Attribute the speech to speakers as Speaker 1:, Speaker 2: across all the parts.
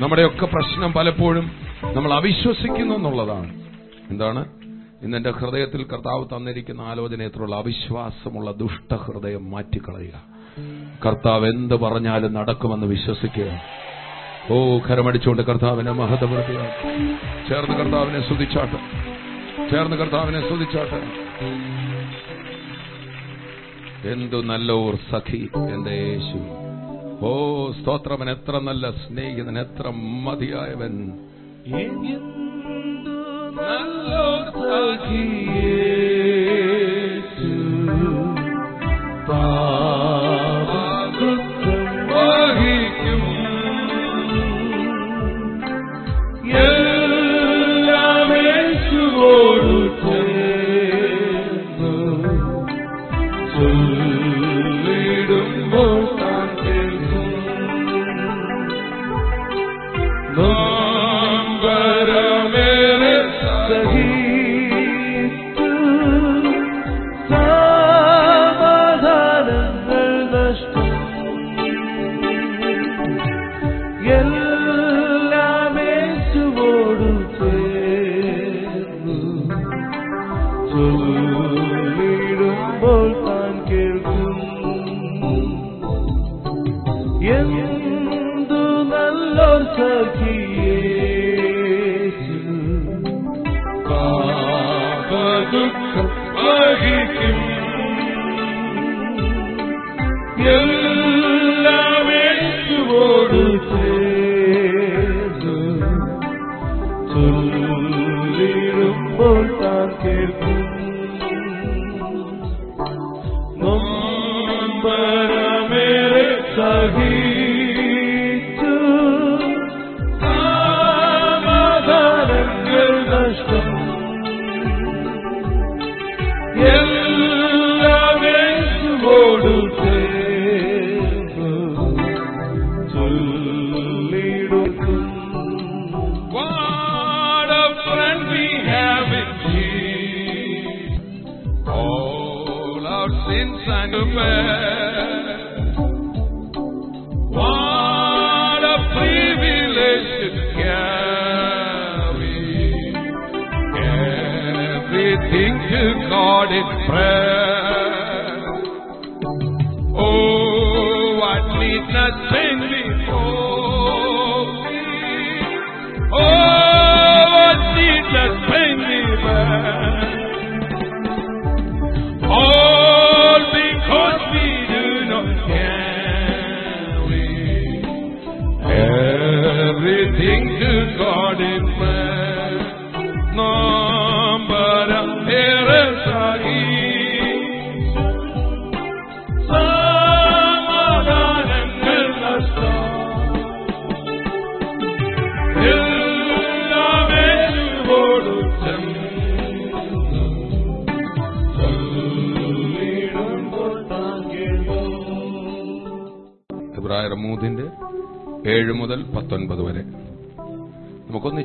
Speaker 1: നമ്മുടെയൊക്കെ പ്രശ്നം പലപ്പോഴും നമ്മൾ അവിശ്വസിക്കുന്നു എന്നുള്ളതാണ്. എന്താണ്? ഇന്ന് എന്റെ ഹൃദയത്തിൽ കർത്താവ് തന്നിരിക്കുന്ന ആലോചനയത്തിലുള്ള അവിശ്വാസമുള്ള ദുഷ്ടഹൃദയം മാറ്റിക്കളയുക. കർത്താവ് എന്ത് പറഞ്ഞാലും നടക്കുമെന്ന് വിശ്വസിക്കുക. ഓ ഖരമടിച്ചുകൊണ്ട് കർത്താവിനെ മഹത്വപ്പെടുത്തുക ചേർന്ന് കർത്താവിനെ സ്തുതിച്ചാട്ടെ. ചേർന്ന് കർത്താവിനെ സ്തുതിച്ചാട്ടെ. എന്തു നല്ലോർ സഖി എന്റെ യേശു ഓ സ്തോത്രവൻ എത്ര നല്ല സ്നേഹിതൻ എത്ര മതിയായവൻ നല്ലോർ സഖി യേശു.
Speaker 2: എന്തു നല്ലൊരു സഖിയേശു.
Speaker 1: പാപദുഃഖം വഹിക്കും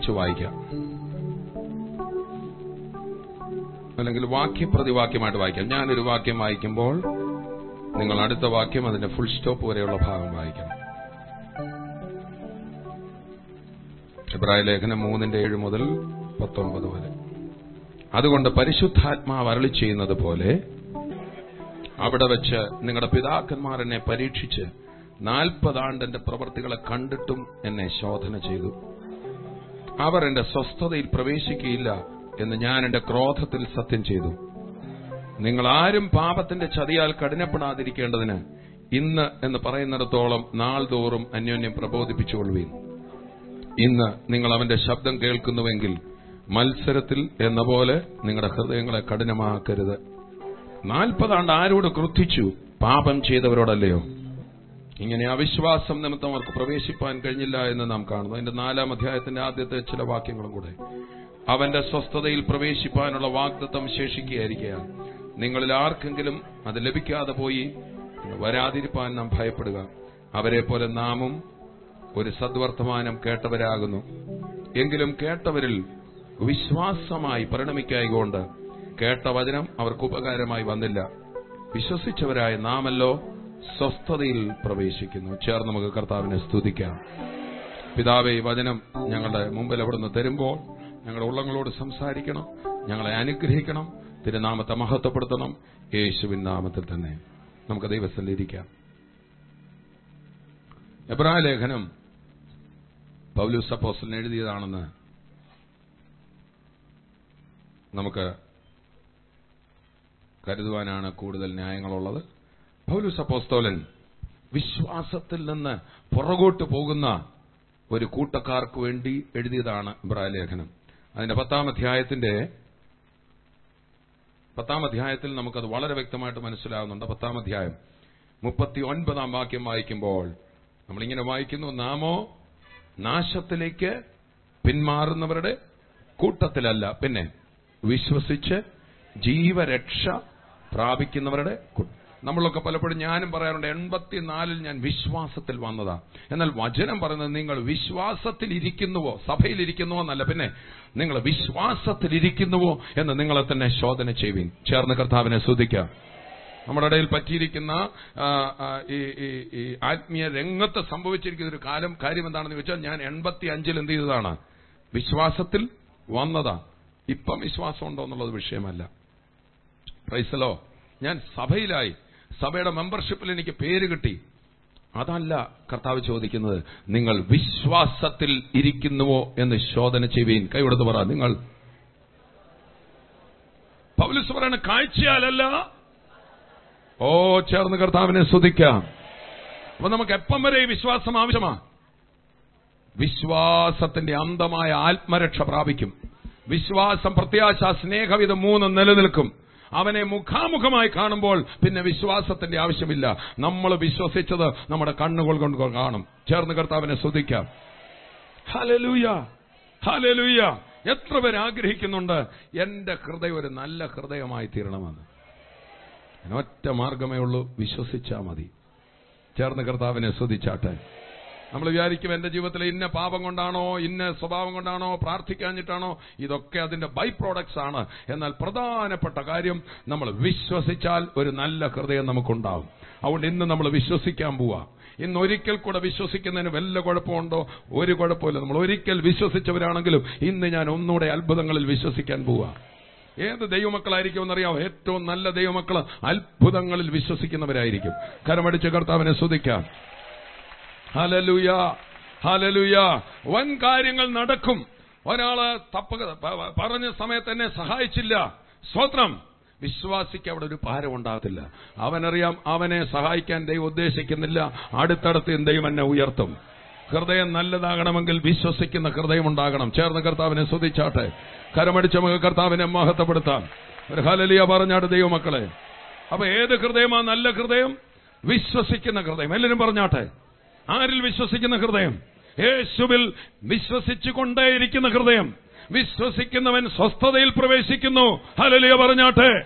Speaker 1: നമുക്കൊന്നിച്ച് വായിക്കാം അല്ലെങ്കിൽ വാക്യപ്രതിവാക്യമായിട്ട് വായിക്കാം. ഞാനൊരു വാക്യം വായിക്കുമ്പോൾ നിങ്ങൾ അടുത്ത വാക്യം അതിന്റെ ഫുൾ സ്റ്റോപ്പ് വരെയുള്ള ഭാഗം വായിക്കണം. എബ്രായ ലേഖനം മൂന്നിന്റെ ഏഴ് മുതൽ പത്തൊൻപത് വരെ. അതുകൊണ്ട് പരിശുദ്ധാത്മാവ് അരളി ചെയ്യുന്നത് പോലെ അവിടെ വെച്ച് നിങ്ങളുടെ പിതാക്കന്മാർ എന്നെ പരീക്ഷിച്ച് നാൽപ്പതാണ്ട് എന്റെ പ്രവർത്തികളെ കണ്ടിട്ടും എന്നെ ശോധന ചെയ്തു. അവർ എന്റെ സ്വസ്ഥതയിൽ പ്രവേശിക്കുകയില്ല എന്ന് ഞാൻ എന്റെ ക്രോധത്തിൽ സത്യം ചെയ്തു. നിങ്ങൾ ആരും പാപത്തിന്റെ ചതിയാൽ കഠിനപ്പെടാതിരിക്കേണ്ടതിന് ഇന്ന് എന്ന് പറയുന്നിടത്തോളം നാൾതോറും അന്യോന്യം പ്രബോധിപ്പിച്ചുകൊള്ളുവീൻ. ഇന്ന് നിങ്ങൾ അവന്റെ ശബ്ദം കേൾക്കുന്നുവെങ്കിൽ മത്സരത്തിൽ എന്ന പോലെ നിങ്ങളുടെ ഹൃദയങ്ങളെ കഠിനമാക്കരുത്. നാൽപ്പതാണ്ട് ആരോട് ക്രുദ്ധിച്ചു? പാപം ചെയ്തവരോടല്ലയോ? ഇങ്ങനെ അവിശ്വാസം നിമിത്തം അവർക്ക് പ്രവേശിപ്പാൻ കഴിഞ്ഞില്ല എന്ന് നാം കാണുന്നു. അതിന്റെ നാലാം അധ്യായത്തിന്റെ ആദ്യത്തെ ചില വാക്യങ്ങളും കൂടെ. അവന്റെ സ്വസ്ഥതയിൽ പ്രവേശിപ്പാനുള്ള വാഗ്ദത്വം ശേഷിക്കുകയായിരിക്കുകയാണ്. നിങ്ങളിൽ ആർക്കെങ്കിലും അത് ലഭിക്കാതെ പോയി വരാതിരിപ്പാൻ നാം ഭയപ്പെടുക. അവരെ പോലെ നാമും ഒരു സദ്വർത്തമാനം കേട്ടവരാകുന്നു. എങ്കിലും കേട്ടവരിൽ വിശ്വാസമായി പരിണമിക്കായികൊണ്ട് കേട്ട വചനം അവർക്ക് ഉപകാരമായി വന്നില്ല. വിശ്വസിച്ചവരായ നാമല്ലോ സ്വസ്ഥതയിൽ പ്രവേശിക്കുന്നു. ചേർന്ന് നമുക്ക് കർത്താവിനെ സ്തുതിക്കാം. പിതാവെ വചനം ഞങ്ങളുടെ മുമ്പിൽ അവിടുന്ന് തരുമ്പോൾ ഞങ്ങളുടെ ഉള്ളങ്ങളോട് സംസാരിക്കണം ഞങ്ങളെ അനുഗ്രഹിക്കണം തിരുനാമത്തെ മഹത്വപ്പെടുത്തണം. യേശുവിൻ നാമത്തിൽ തന്നെ നമുക്ക് ദൈവസ്ഥലിൽ ഇരിക്കാം. എബ്രാ ലേഖനം പൗലൂസ് അപ്പോസ്റ്റലിന് എഴുതിയതാണെന്ന് നമുക്ക് കരുതുവാനാണ് കൂടുതൽ ന്യായങ്ങളുള്ളത്. പൗലൂസ് അപ്പോസ്തോലൻ വിശ്വാസത്തിൽ നിന്ന് പുറകോട്ട് പോകുന്ന ഒരു കൂട്ടക്കാർക്ക് വേണ്ടി എഴുതിയതാണ് ലേഖനം. അതിന്റെ പത്താം അധ്യായത്തിന്റെ പത്താം അധ്യായത്തിൽ നമുക്കത് വളരെ വ്യക്തമായിട്ട് മനസ്സിലാകുന്നുണ്ട് പത്താം അധ്യായം മുപ്പത്തി ഒൻപതാം വാക്യം വായിക്കുമ്പോൾ നമ്മളിങ്ങനെ വായിക്കുന്നു നാമോ നാശത്തിലേക്ക് പിന്മാറുന്നവരുടെ കൂട്ടത്തിലല്ല. പിന്നെ വിശ്വസിച്ച് ജീവരക്ഷ പ്രാപിക്കുന്നവരുടെ കൂട്ടം നമ്മളൊക്കെ പലപ്പോഴും ഞാനും പറയാറുണ്ട് എൺപത്തിനാലിൽ ഞാൻ വിശ്വാസത്തിൽ വന്നതാ. എന്നാൽ വചനം പറയുന്നത് നിങ്ങൾ വിശ്വാസത്തിൽ ഇരിക്കുന്നുവോ സഭയിൽ ഇരിക്കുന്നുവോ എന്നല്ല പിന്നെ നിങ്ങൾ വിശ്വാസത്തിൽ ഇരിക്കുന്നുവോ എന്ന് നിങ്ങളെ തന്നെ ശോധന ചെയ്യുവിൻ. ചേർന്ന് കർത്താവിനെ ശ്രദ്ധിക്കാം നമ്മുടെ ഇടയിൽ പറ്റിയിരിക്കുന്ന ഈ ആത്മീയ രംഗത്ത് സംഭവിച്ചിരിക്കുന്ന ഒരു കാലം കാര്യം എന്താണെന്ന് വെച്ചാൽ ഞാൻ എൺപത്തി അഞ്ചിൽ എന്ത് ചെയ്തതാണ്? വിശ്വാസത്തിൽ വന്നതാ. ഇപ്പം വിശ്വാസം ഉണ്ടോ എന്നുള്ളത് വിഷയമല്ല. പ്രൈസലോ ഞാൻ സഭയിലായി സഭയുടെ മെമ്പർഷിപ്പിൽ എനിക്ക് പേര് കിട്ടി. അതല്ല കർത്താവ് ചോദിക്കുന്നത് നിങ്ങൾ വിശ്വാസത്തിൽ ഇരിക്കുന്നുവോ എന്ന് ശോധന ചെയ്യുവീൻ. കൈകൊടുത്ത് പറ നിങ്ങൾ പൗലസ് പറയണ കാഴ്ചയാലല്ല. ഓ ചേർന്ന് കർത്താവിനെ സ്തുതിക്കാം. അപ്പൊ നമുക്ക് എപ്പം വരെ ഈ വിശ്വാസം ആവശ്യമാ? വിശ്വാസത്തിന്റെ അന്തമായ ആത്മരക്ഷ പ്രാപിക്കും. വിശ്വാസം പ്രത്യാശ സ്നേഹം ഇത് മൂന്നും നിലനിൽക്കും. അവനെ മുഖാമുഖമായി കാണുമ്പോൾ പിന്നെ വിശ്വാസത്തിന്റെ ആവശ്യമില്ല. നമ്മൾ വിശ്വസിച്ചത് നമ്മുടെ കണ്ണുകൾ കൊണ്ട് കാണും. ചേർന്ന് കർത്താവിനെ ശ്രദ്ധിക്കാം ഹലലൂയ ഹലലൂയ എത്ര പേര് ആഗ്രഹിക്കുന്നുണ്ട്? എന്റെ ഹൃദയം ഒരു നല്ല ഹൃദയമായി തീരണമെന്ന്. ഒറ്റ മാർഗമേ ഉള്ളൂ. വിശ്വസിച്ചാ മതി. ചേർന്ന് കർത്താവിനെ സ്തുതിച്ചാട്ടെ. നമ്മൾ വിചാരിക്കും എന്റെ ജീവിതത്തിൽ ഇന്ന പാപം കൊണ്ടാണോ ഇന്ന സ്വഭാവം കൊണ്ടാണോ പ്രാർത്ഥിക്കാഞ്ഞിട്ടാണോ ഇതൊക്കെ അതിന്റെ ബൈ പ്രോഡക്ട്സ് ആണ്. എന്നാൽ പ്രധാനപ്പെട്ട കാര്യം നമ്മൾ വിശ്വസിച്ചാൽ ഒരു നല്ല ഹൃദയം നമുക്കുണ്ടാവും അതുകൊണ്ട് ഇന്ന് നമ്മൾ വിശ്വസിക്കാൻ പോവാ. ഇന്ന് ഒരിക്കൽ കൂടെ വിശ്വസിക്കുന്നതിന് വല്ല കുഴപ്പമുണ്ടോ? ഒരു കുഴപ്പമില്ല. നമ്മൾ ഒരിക്കൽ വിശ്വസിച്ചവരാണെങ്കിലും ഇന്ന് ഞാൻ ഒന്നുകൂടെ അത്ഭുതങ്ങളിൽ വിശ്വസിക്കാൻ പോവാ. ഏത് ദൈവമക്കളായിരിക്കും എന്നറിയാം ഏറ്റവും നല്ല ദൈവമക്കൾ അത്ഭുതങ്ങളിൽ വിശ്വസിക്കുന്നവരായിരിക്കും. കരമടിച്ച് കർത്താവിനെ സ്തുതിക്കാം. ഹലലുയ ഹലലുയ വൻ കാര്യങ്ങൾ നടക്കും. ഒരാൾ തപ്പ പറഞ്ഞ സമയത്ത് എന്നെ സഹായിച്ചില്ല. സ്വത്രം. വിശ്വാസിക്ക് അവിടെ ഒരു ഭാരം ഉണ്ടാകത്തില്ല. അവനറിയാം അവനെ സഹായിക്കാൻ ദൈവം ഉദ്ദേശിക്കുന്നില്ല. അടുത്തടുത്ത് ദൈവം എന്നെ ഉയർത്തും? ഹൃദയം നല്ലതാകണമെങ്കിൽ വിശ്വസിക്കുന്ന ഹൃദയം ഉണ്ടാകണം. ചേർന്ന് കർത്താവിനെ സ്തുതിച്ചാട്ടെ. കരമടിച്ച നമുക്ക് കർത്താവിനെ മഹത്വപ്പെടുത്താം. ഒരു ഹലലിയ പറഞ്ഞാട് ദൈവമക്കളെ. അപ്പൊ ഏത് ഹൃദയമാ നല്ല ഹൃദയം? വിശ്വസിക്കുന്ന ഹൃദയം. എല്ലാവരും പറഞ്ഞാട്ടെ. ആരിൽ വിശ്വസിക്കുന്ന ഹൃദയം? യേശുവിൽ വിശ്വസിച്ചു കൊണ്ടേയിരിക്കുന്ന ഹൃദയം. വിശ്വസിക്കുന്നവൻ സ്വസ്ഥതയിൽ പ്രവേശിക്കുന്നു. ഹലലിയ പറഞ്ഞാട്ടെ.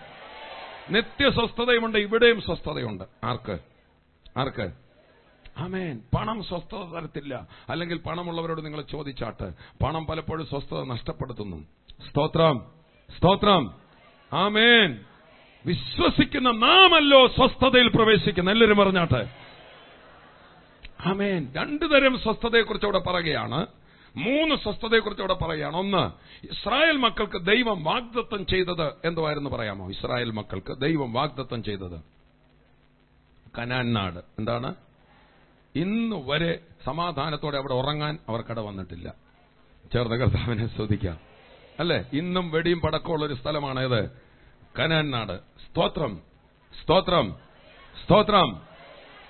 Speaker 1: നിത്യസ്വസ്ഥതയുമുണ്ട് ഇവിടെയും സ്വസ്ഥതയുണ്ട്. ആർക്ക്? ആർക്ക്? ആമേൻ. പണം സ്വസ്ഥത തരത്തില്ല. അല്ലെങ്കിൽ പണമുള്ളവരോട് നിങ്ങൾ ചോദിച്ചാട്ട്. പണം പലപ്പോഴും സ്വസ്ഥത നഷ്ടപ്പെടുത്തുന്നു. സ്തോത്രം. സ്തോത്രം. ആമേൻ. വിശ്വസിക്കുന്ന നാമല്ലോ സ്വസ്ഥതയിൽ പ്രവേശിക്കുന്ന. എല്ലാവരും പറഞ്ഞാട്ടെ. ആമേൻ. രണ്ടു തരം സ്വസ്ഥതയെക്കുറിച്ച് അവിടെ പറയുകയാണ്. മൂന്ന് സ്വസ്ഥതയെക്കുറിച്ച് അവിടെ പറയുകയാണ്. ഒന്ന് ഇസ്രായേൽ മക്കൾക്ക് ദൈവം വാഗ്ദത്തം ചെയ്തത് എന്തുവായിരുന്നു പറയാമോ? ഇസ്രായേൽ മക്കൾക്ക് ദൈവം വാഗ്ദത്തം ചെയ്തത്. കനാൻ നാട്. എന്താണ്? ഇന്ന് വരെ സമാധാനത്തോടെ അവിടെ ഉറങ്ങാൻ അവർക്കട വന്നിട്ടില്ല. ചേർന്ന കർത്താവിനെ ശ്രദ്ധിക്കാം. അല്ലെ? ഇന്നും വെടിയും പടക്കമുള്ള ഒരു സ്ഥലമാണേത് കനാൻ നാട്. സ്തോത്രം. സ്തോത്രം. സ്തോത്രം.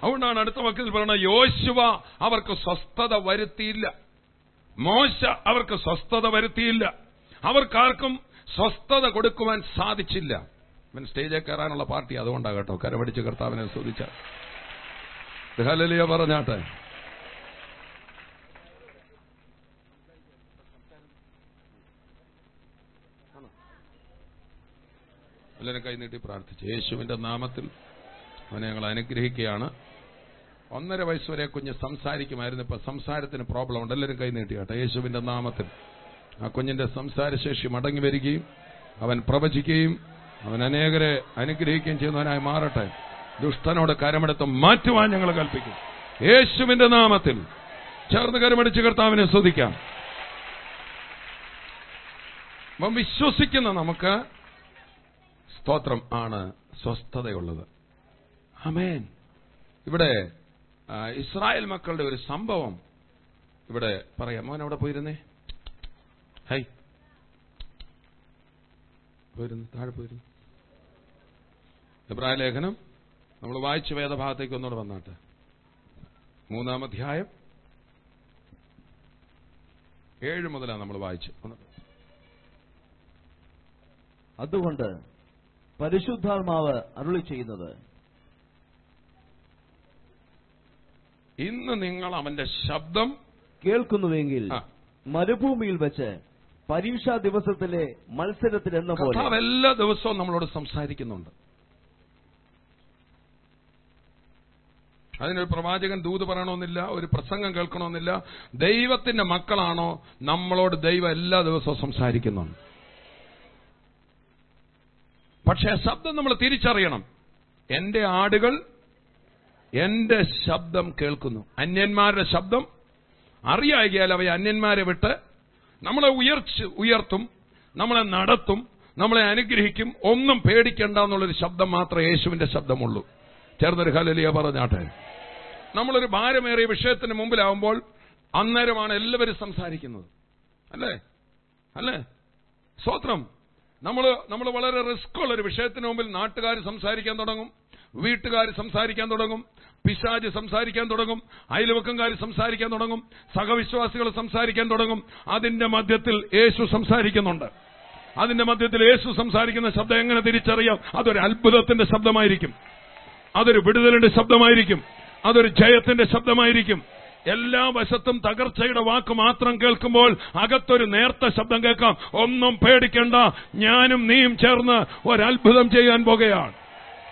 Speaker 1: അതുകൊണ്ടാണ് അടുത്ത വക്കത്തിൽ പറയുന്നത് യോശുവ അവർക്ക് സ്വസ്ഥത വരുത്തിയില്ല. മോശ അവർക്ക് സ്വസ്ഥത വരുത്തിയില്ല. അവർക്കാർക്കും സ്വസ്ഥത കൊടുക്കുവാൻ സാധിച്ചില്ല. ഇവൻ സ്റ്റേജിൽ കയറാനുള്ള പാർട്ടി അതുകൊണ്ടാണ് കേട്ടോ. കരമടിച്ച് കർത്താവിനെ സ്തുതിച്ച. ഹലലിയ പറഞ്ഞാട്ടെ. കൈ നീട്ടി പ്രാർത്ഥിച്ചു. യേശുവിന്റെ നാമത്തിൽ അവനെ ഞങ്ങൾ അനുഗ്രഹിക്കുകയാണ്. ഒന്നര വയസ്സ് വരെ കുഞ്ഞ് സംസാരിക്കുമായിരുന്നു ഇപ്പൊ സംസാരത്തിന് പ്രോബ്ലം ഉണ്ട്. എല്ലാവരും കൈ നീട്ടിയാട്ടെ യേശുവിന്റെ നാമത്തിൽ. ആ കുഞ്ഞിന്റെ സംസാരശേഷി മടങ്ങി വരികയും അവൻ പ്രവചിക്കുകയും അവൻ അനേകരെ അനുഗ്രഹിക്കുകയും ചെയ്യുന്നവനായി മാറട്ടെ. ദുഷ്ടനോട് കരമെടുത്ത് മാറ്റുവാൻ ഞങ്ങൾ കൽപ്പിക്കും. യേശുവിന്റെ നാമത്തിൽ. ചേർന്ന് കരമടിച്ച് കർത്താവിനെ സ്തുതിക്കാം. അപ്പം വിശ്വസിക്കുന്ന നമുക്ക് സ്തോത്രം ആണ് സ്വസ്ഥതയുള്ളത്. അമേൻ ഇവിടെ ഇസ്രായേൽ മക്കളുടെ ഒരു സംഭവം ഇവിടെ പറയാം. മോൻ അവിടെ പോയിരുന്നേ? ഹൈ. പോയിരുന്നു താഴെ പോയിരുന്നു. എബ്രായ ലേഖനം നമ്മൾ വായിച്ച വേദഭാഗത്തേക്ക് ഒന്നുകൂടെ വന്നാട്ടെ. മൂന്നാം അധ്യായം ഏഴ് മുതലാണ് നമ്മൾ വായിച്ച്.
Speaker 3: അതുകൊണ്ട് പരിശുദ്ധാത്മാവ് അരുളി ചെയ്യുന്നത്
Speaker 1: ഇന്ന് നിങ്ങൾ അവന്റെ ശബ്ദം
Speaker 3: കേൾക്കുന്നുവെങ്കിൽ മരുഭൂമിയിൽ വെച്ച് പരീക്ഷാ ദിവസത്തിലെ മത്സരത്തിൽ എന്ന പോലെ.
Speaker 1: കർത്താവ് എല്ലാ ദിവസവും നമ്മളോട് സംസാരിക്കുന്നുണ്ട്. അതിനൊരു പ്രവാചകൻ ദൂത് പറയണമെന്നില്ല ഒരു പ്രസംഗം കേൾക്കണമെന്നില്ല. ദൈവത്തിന്റെ മക്കളാണോ നമ്മളോട് ദൈവം എല്ലാ ദിവസവും സംസാരിക്കുന്നുണ്ട്. പക്ഷേ ശബ്ദം നമ്മൾ തിരിച്ചറിയണം. എന്റെ ആടുകൾ എന്റെ ശബ്ദം കേൾക്കുന്നു. അന്യന്മാരുടെ ശബ്ദം അറിയാകിയാൽ അവയെ അന്യന്മാരെ വിട്ട് നമ്മളെ ഉയർച്ച ഉയർത്തും നമ്മളെ നടത്തും നമ്മളെ അനുഗ്രഹിക്കും. ഒന്നും പേടിക്കണ്ട എന്നുള്ളൊരു ശബ്ദം മാത്രമേ യേശുവിന്റെ ശബ്ദമുള്ളൂ. ചേർന്നൊരു ഹലലിയ പറഞ്ഞാട്ടെ. നമ്മളൊരു ഭാരമേറിയ വിഷയത്തിന് മുമ്പിലാവുമ്പോൾ അന്നേരമാണ് എല്ലാവരും സംസാരിക്കുന്നത്. അല്ലേ? അല്ലേ? സ്വത്രം. നമ്മൾ നമ്മൾ വളരെ റിസ്ക് ഉള്ള ഒരു വിഷയത്തിന് മുമ്പിൽ നാട്ടുകാർ സംസാരിക്കാൻ തുടങ്ങും. വീട്ടുകാർ സംസാരിക്കാൻ തുടങ്ങും. പിശാജ് സംസാരിക്കാൻ തുടങ്ങും. അയൽവക്കംകാർ സംസാരിക്കാൻ തുടങ്ങും. സഹവിശ്വാസികൾ സംസാരിക്കാൻ തുടങ്ങും. അതിന്റെ മധ്യത്തിൽ യേശു സംസാരിക്കുന്നുണ്ട്. അതിന്റെ മധ്യത്തിൽ യേശു സംസാരിക്കുന്ന ശബ്ദം എങ്ങനെ തിരിച്ചറിയാം? അതൊരു അത്ഭുതത്തിന്റെ ശബ്ദമായിരിക്കും. അതൊരു വിടുതലിന്റെ ശബ്ദമായിരിക്കും. അതൊരു ജയത്തിന്റെ ശബ്ദമായിരിക്കും. എല്ലാ വശത്തും തകർച്ചയുടെ വാക്ക് മാത്രം കേൾക്കുമ്പോൾ അകത്തൊരു നേർത്ത ശബ്ദം കേൾക്കാം. ഒന്നും പേടിക്കണ്ട. ഞാനും നീയും ചേർന്ന് ഒരത്ഭുതം ചെയ്യാൻ പോകുകയാണ്.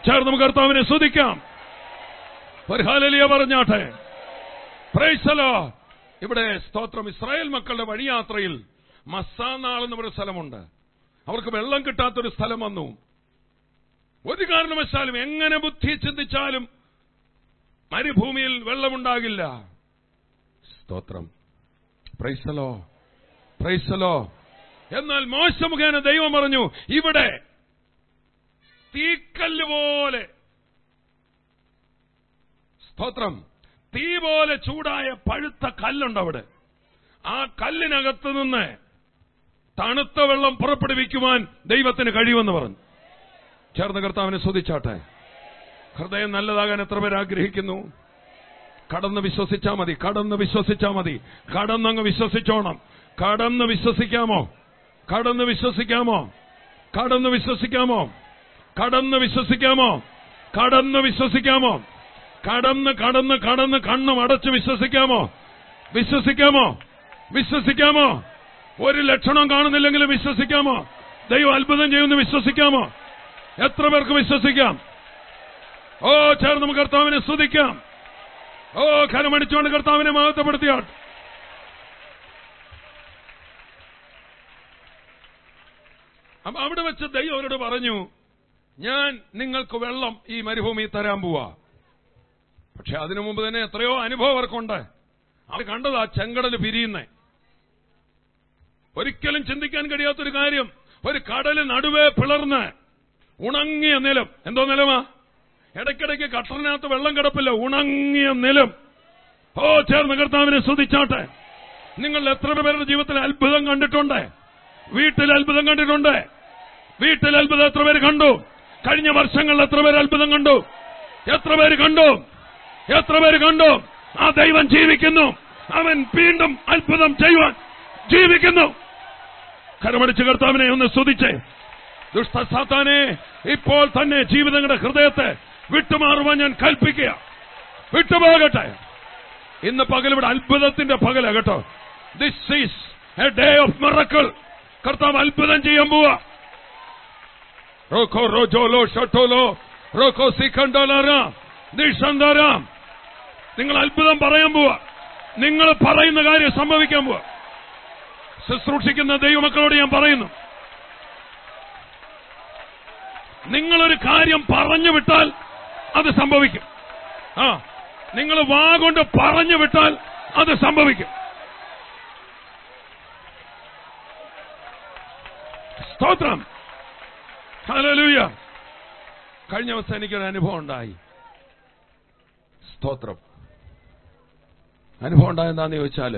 Speaker 1: ചേർന്ന് നമുക്ക് കർത്താവിനെ ശ്രദ്ധിക്കാം. പരിഹാലിയ പറഞ്ഞാട്ടെ. പ്രൈസലോ ഇവിടെ സ്തോത്രം ഇസ്രായേൽ മക്കളുടെ വഴിയാത്രയിൽ മസാനാൾ എന്ന് പറയുന്ന സ്ഥലമുണ്ട്. അവർക്ക് വെള്ളം കിട്ടാത്തൊരു സ്ഥലം വന്നു. ഒരു കാരണവശാലും എങ്ങനെ ബുദ്ധി ചിന്തിച്ചാലും മരുഭൂമിയിൽ വെള്ളമുണ്ടാകില്ല. സ്തോത്രം. പ്രൈസലോ പ്രൈസലോ എന്നാൽ മോശ മുഖേന ദൈവം പറഞ്ഞു ഇവിടെ തീക്കല്ല് പോലെ. സ്തോത്രം. തീ പോലെ ചൂടായ പഴുത്ത കല്ലുണ്ട് അവിടെ ആ കല്ലിനകത്ത് നിന്ന് തണുത്ത വെള്ളം പുറപ്പെടുവിക്കുവാൻ ദൈവത്തിന് കഴിയുമെന്ന് പറഞ്ഞു. ചേർന്ന് കർത്താവിനെ സ്തുതിച്ചാട്ടെ. ഹൃദയം നല്ലതാകാൻ എത്ര പേർ ആഗ്രഹിക്കുന്നു? കടന്ന് വിശ്വസിച്ചാ മതി കടന്ന് വിശ്വസിച്ചാ മതി. കടന്നങ്ങ് വിശ്വസിച്ചോണം. കടന്ന് വിശ്വസിക്കാമോ? കടന്ന് വിശ്വസിക്കാമോ? കടന്ന് വിശ്വസിക്കാമോ? കടന്ന് വിശ്വസിക്കാമോ? കടന്ന് വിശ്വസിക്കാമോ? കടന്ന് കടന്ന് കടന്ന് കണ്ണും അടച്ച് വിശ്വസിക്കാമോ? വിശ്വസിക്കാമോ? വിശ്വസിക്കാമോ? ഒരു ലക്ഷണം കാണുന്നില്ലെങ്കിലും വിശ്വസിക്കാമോ? ദൈവം അത്ഭുതം ചെയ്യുമെന്ന് വിശ്വസിക്കാമോ? എത്ര പേർക്ക് വിശ്വസിക്കാം? ഓ ചേർന്ന് കർത്താവിനെ സ്തുതിക്കാം. ഓ കരമടിച്ചുകൊണ്ട് കർത്താവിനെ മഹത്വപ്പെടുത്തിയാട്ട് അവിടെ വെച്ച് ദൈവം അവരോട് പറഞ്ഞു ഞാൻ നിങ്ങൾക്ക് വെള്ളം ഈ മരുഭൂമി തരാൻ പോവാ. പക്ഷെ അതിനു മുമ്പ് തന്നെ എത്രയോ അനുഭവം അവർക്കുണ്ട്. അവർ ആ ചെങ്കടൽ പിരിയുന്നേ. ഒരിക്കലും ചിന്തിക്കാൻ കഴിയാത്തൊരു കാര്യം ഒരു കടൽ നടുവേ പിളർന്ന് ഉണങ്ങിയ നിലം. എന്തോ നിലമാ? ഇടയ്ക്കിടയ്ക്ക് കട്ടറിനകത്ത് വെള്ളം കിടപ്പില്ല ഉണങ്ങിയ നിലം. ഓ ചേർന്ന് കർത്താവിനെ ശ്രദ്ധിച്ചാട്ടെ. നിങ്ങൾ എത്ര പേരുടെ ജീവിതത്തിൽ അത്ഭുതം കണ്ടിട്ടുണ്ട്? വീട്ടിൽ അത്ഭുതം കണ്ടിട്ടുണ്ട്? വീട്ടിൽ അത്ഭുതം എത്ര പേര് കണ്ടു? കഴിഞ്ഞ വർഷങ്ങളിൽ എത്ര പേര് അത്ഭുതം കണ്ടു? എത്ര പേര് കണ്ടു? എത്ര പേര് കണ്ടു? ആ ദൈവം ജീവിക്കുന്നു. അവൻ വീണ്ടും അത്ഭുതം ചെയ്യുവാൻ ജീവിക്കുന്നു. കരമടിച്ച് കർത്താവിനെ ഒന്ന് സ്തുതിച്ചേ. ദുഷ്ടസാത്താനെ ഇപ്പോൾ തന്നെ ജീവിതങ്ങളുടെ ഹൃദയത്തെ വിട്ടുമാറുവാൻ ഞാൻ കൽപ്പിക്കുക. വിട്ടുപോകട്ടെ. ഇന്ന് പകലിവിടെ അത്ഭുതത്തിന്റെ പകല കേട്ടോ. This is a day of miracle കർത്താവ് അത്ഭുതം ചെയ്യാൻ പോവാ. റോക്കോ റോജോലോ ഷട്ടോലോ റോക്കോ സിഖണ്ടോലാറാം നിഷന്തരാം നിങ്ങൾ അത്ഭുതം പറയാൻ പോവാ നിങ്ങൾ പറയുന്ന കാര്യം സംഭവിക്കാൻ പോവാ ശുശ്രൂഷിക്കുന്ന ദൈവമക്കളോട് ഞാൻ പറയുന്നു നിങ്ങളൊരു കാര്യം പറഞ്ഞു വിട്ടാൽ അത് സംഭവിക്കും ആ നിങ്ങൾ വാഗൊണ്ട് പറഞ്ഞു വിട്ടാൽ അത് സംഭവിക്കും സ്തോത്രം ഹല്ലേലൂയ. കഴിഞ്ഞ ദിവസം എനിക്കൊരു അനുഭവം ഉണ്ടായി. സ്തോത്രം. അനുഭവം ഉണ്ടായെന്താന്ന് ചോദിച്ചാൽ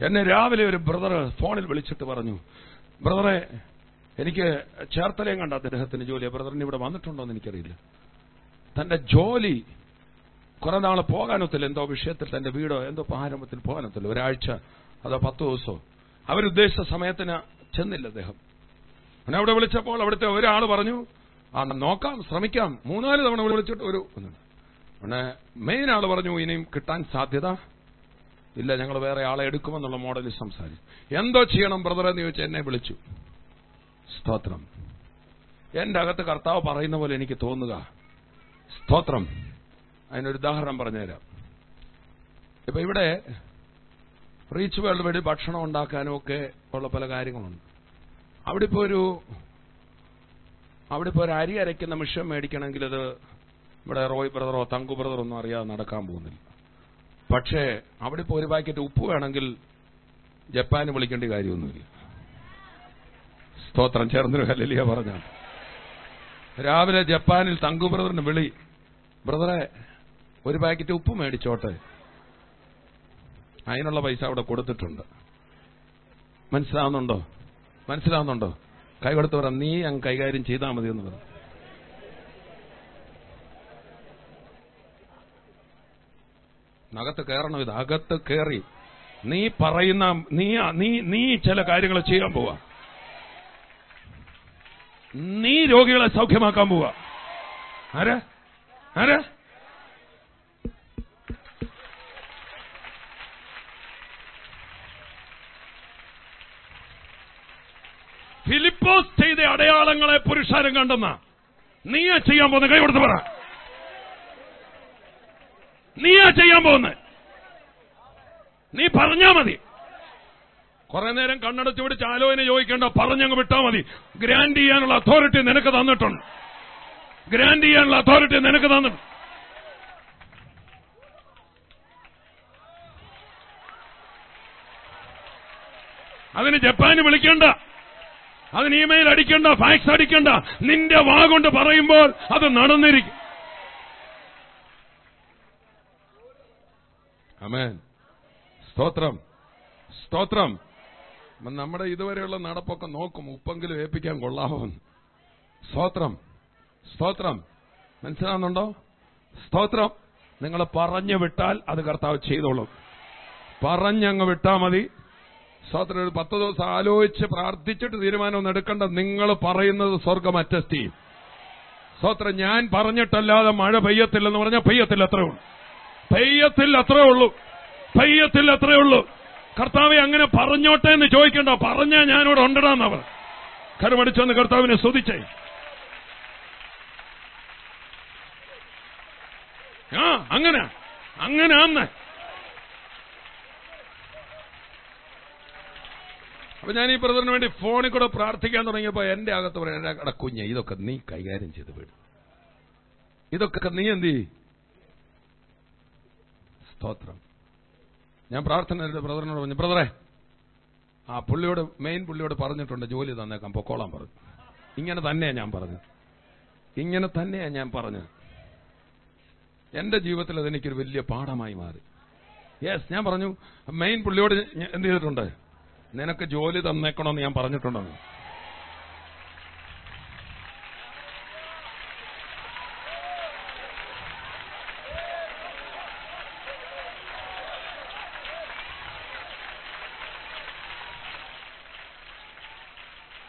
Speaker 1: എന്നെ രാവിലെ ഒരു ബ്രദർ ഫോണിൽ വിളിച്ചിട്ട് പറഞ്ഞു ബ്രദറെ എനിക്ക് ചേർത്തലയും കണ്ട അദ്ദേഹത്തിന് ജോലി. ബ്രദറിന് ഇവിടെ വന്നിട്ടുണ്ടോ എന്ന് എനിക്കറിയില്ല. തന്റെ ജോലി കുറെ നാൾ പോകാനൊത്തില്ല. എന്തോ വിഷയത്തിൽ തന്റെ വീടോ എന്തോ പാരമ്പത്തിൽ പോകാനൊത്തില്ല. ഒരാഴ്ച അതോ പത്ത് ദിവസമോ. അവരുദ്ദേശിച്ച സമയത്തിന് ചെന്നില്ല അദ്ദേഹം. പിന്നെ അവിടെ വിളിച്ചപ്പോൾ അവിടുത്തെ ഒരാൾ പറഞ്ഞു ആ നോക്കാം ശ്രമിക്കാം. മൂന്നാൽ തവണ വിളിച്ചിട്ട് ഒരു അവനെ മെയിൻ ആൾ പറഞ്ഞു ഇനിയും കിട്ടാൻ സാധ്യത ഇല്ല ഞങ്ങൾ വേറെ ആളെ എടുക്കുമെന്നുള്ള മോഡലിൽ സംസാരിച്ചു. എന്തോ ചെയ്യണം ബ്രദർ എന്ന് ചോദിച്ചാൽ എന്നെ വിളിച്ചു. സ്തോത്രം. എന്റെ അകത്ത് കർത്താവ് പറയുന്ന പോലെ എനിക്ക് തോന്നുക. സ്തോത്രം. അതിനൊരു ഉദാഹരണം പറഞ്ഞുതരാം. ഇപ്പൊ ഇവിടെ റീച്ച് വേൾഡ് വഴി ഭക്ഷണം ഉണ്ടാക്കാനും ഒക്കെ ഉള്ള പല കാര്യങ്ങളുണ്ട്. അവിടെ ഇപ്പോ ഒരു അവിടെ ഇപ്പോ ഒരു അരി അരയ്ക്കുന്ന മിഷൻ മേടിക്കണമെങ്കിൽ അത് ഇവിടെ റോയ് ബ്രദറോ തങ്കു ബ്രദറോ ഒന്നും അറിയാതെ നടക്കാൻ പോകുന്നില്ല. പക്ഷേ അവിടെ ഇപ്പോ ഒരു പാക്കറ്റ് ഉപ്പ് വേണമെങ്കിൽ ജപ്പാന് വിളിക്കേണ്ട കാര്യമൊന്നുമില്ല. സ്തോത്രം ചേർന്നൊരു ഹല്ലേലൂയ പറഞ്ഞ. രാവിലെ ജപ്പാനിൽ തങ്കു ബ്രദറിന് വിളി ബ്രദറെ ഒരു പാക്കറ്റ് ഉപ്പ് മേടിച്ചോട്ടെ. അതിനുള്ള പൈസ അവിടെ കൊടുത്തിട്ടുണ്ട്. മനസ്സിലാവുന്നുണ്ടോ? മനസ്സിലാവുന്നുണ്ടോ? കൈ കൊടുത്ത് പറ നീ അങ്ങ് കൈകാര്യം ചെയ്താൽ മതി എന്ന് പറഞ്ഞു. അകത്ത് കയറണം ഇത് അകത്ത് കയറി. നീ പറയുന്ന നീ നീ നീ ചില കാര്യങ്ങൾ ചെയ്യാൻ പോവാ. നീ രോഗികളെ സൗഖ്യമാക്കാൻ പോവാ. ആരാ? ആരാ? അടയാളങ്ങളെ പുരുഷാരം കണ്ടെന്ന. നീയാ ചെയ്യാൻ പോകുന്ന? കൈ കൊടുത്ത് പറ. നീയാ ചെയ്യാൻ പോകുന്നത് നീ പറഞ്ഞാ മതി. കുറെ നേരം കണ്ണടച്ചു പിടിച്ച് ആലോചന ചോദിക്കേണ്ട പറഞ്ഞങ്ങ് വിട്ടാ മതി. ഗ്രാൻഡ് ചെയ്യാനുള്ള അതോറിറ്റി നിനക്ക് തന്നിട്ടുണ്ട്. ഗ്രാൻഡ് ചെയ്യാനുള്ള അതോറിറ്റി നിനക്ക് തന്നിട്ടുണ്ട്. അതിന് ജപ്പാന് വിളിക്കണ്ട. അതിന് ഇമെയിൽ അടിക്കണ്ട ഫാക്സ് അടിക്കണ്ട. നിന്റെ വാ കൊണ്ട് പറയുമ്പോൾ അത് നടന്നിരിക്കും. അമേൻ സ്തോത്രം. സ്തോത്രം. നമ്മുടെ ഇതുവരെയുള്ള നടപ്പൊക്കെ നോക്കും. ഉപ്പെങ്കിലും ഏൽപ്പിക്കാൻ കൊള്ളാമെന്ന് സ്തോത്രം. സ്തോത്രം. മനസ്സിലാവുന്നുണ്ടോ? സ്തോത്രം. നിങ്ങൾ പറഞ്ഞു വിട്ടാൽ അത് കർത്താവ് ചെയ്തോളും. പറഞ്ഞങ്ങ് വിട്ടാൽ മതി. സ്തോത്രം ഒരു പത്ത് ദിവസം ആലോചിച്ച് പ്രാർത്ഥിച്ചിട്ട് തീരുമാനമൊന്നും എടുക്കേണ്ട. നിങ്ങൾ പറയുന്നത് സ്വർഗം അറ്റസ്റ്റ് ചെയ്യും. സ്തോത്രം ഞാൻ പറഞ്ഞിട്ടല്ലാതെ മഴ പെയ്യത്തില്ലെന്ന് പറഞ്ഞാൽ പെയ്യത്തില്ല അത്രേ ഉള്ളൂ. പെയ്യത്തിൽ അത്രേ ഉള്ളൂ. പെയ്യത്തിൽ അത്രേ ഉള്ളൂ. കർത്താവെ അങ്ങനെ പറഞ്ഞോട്ടെ എന്ന് ചോദിക്കണ്ട. പറഞ്ഞാ ഞാനിവിടെ ഉണ്ടടാന്നവർ കരുമടിച്ചെന്ന് കർത്താവിനെ സ്തുതിച്ചേ. ആ അങ്ങനെ. അങ്ങനെ അന്ന് അപ്പൊ ഞാൻ ഈ ബ്രദറിന് വേണ്ടി ഫോണിൽ കൂടെ പ്രാർത്ഥിക്കാൻ തുടങ്ങിയപ്പോ എന്റെ അകത്ത് പറയാം കുഞ്ഞ് ഇതൊക്കെ നീ കൈകാര്യം ചെയ്ത് വിടും. ഇതൊക്കെ നീ എന്ത്? സ്തോത്രം. ഞാൻ പ്രാർത്ഥന ബ്രദറിനോട് പറഞ്ഞു ബ്രദറെ ആ പുള്ളിയോട് മെയിൻ പുള്ളിയോട് പറഞ്ഞിട്ടുണ്ട് ജോലി തന്നേക്കാം പൊക്കോളാൻ പറഞ്ഞു. ഇങ്ങനെ തന്നെയാ ഞാൻ പറഞ്ഞു. ഇങ്ങനെ തന്നെയാ ഞാൻ പറഞ്ഞത് എന്റെ ജീവിതത്തിൽ അതെനിക്കൊരു വലിയ പാഠമായി മാറി. യെസ് ഞാൻ പറഞ്ഞു മെയിൻ പുള്ളിയോട് എന്ത് ചെയ്തിട്ടുണ്ട്? നിനക്ക് ജോലി തന്നേക്കണമെന്ന് ഞാൻ പറഞ്ഞിട്ടുണ്ടെന്ന്.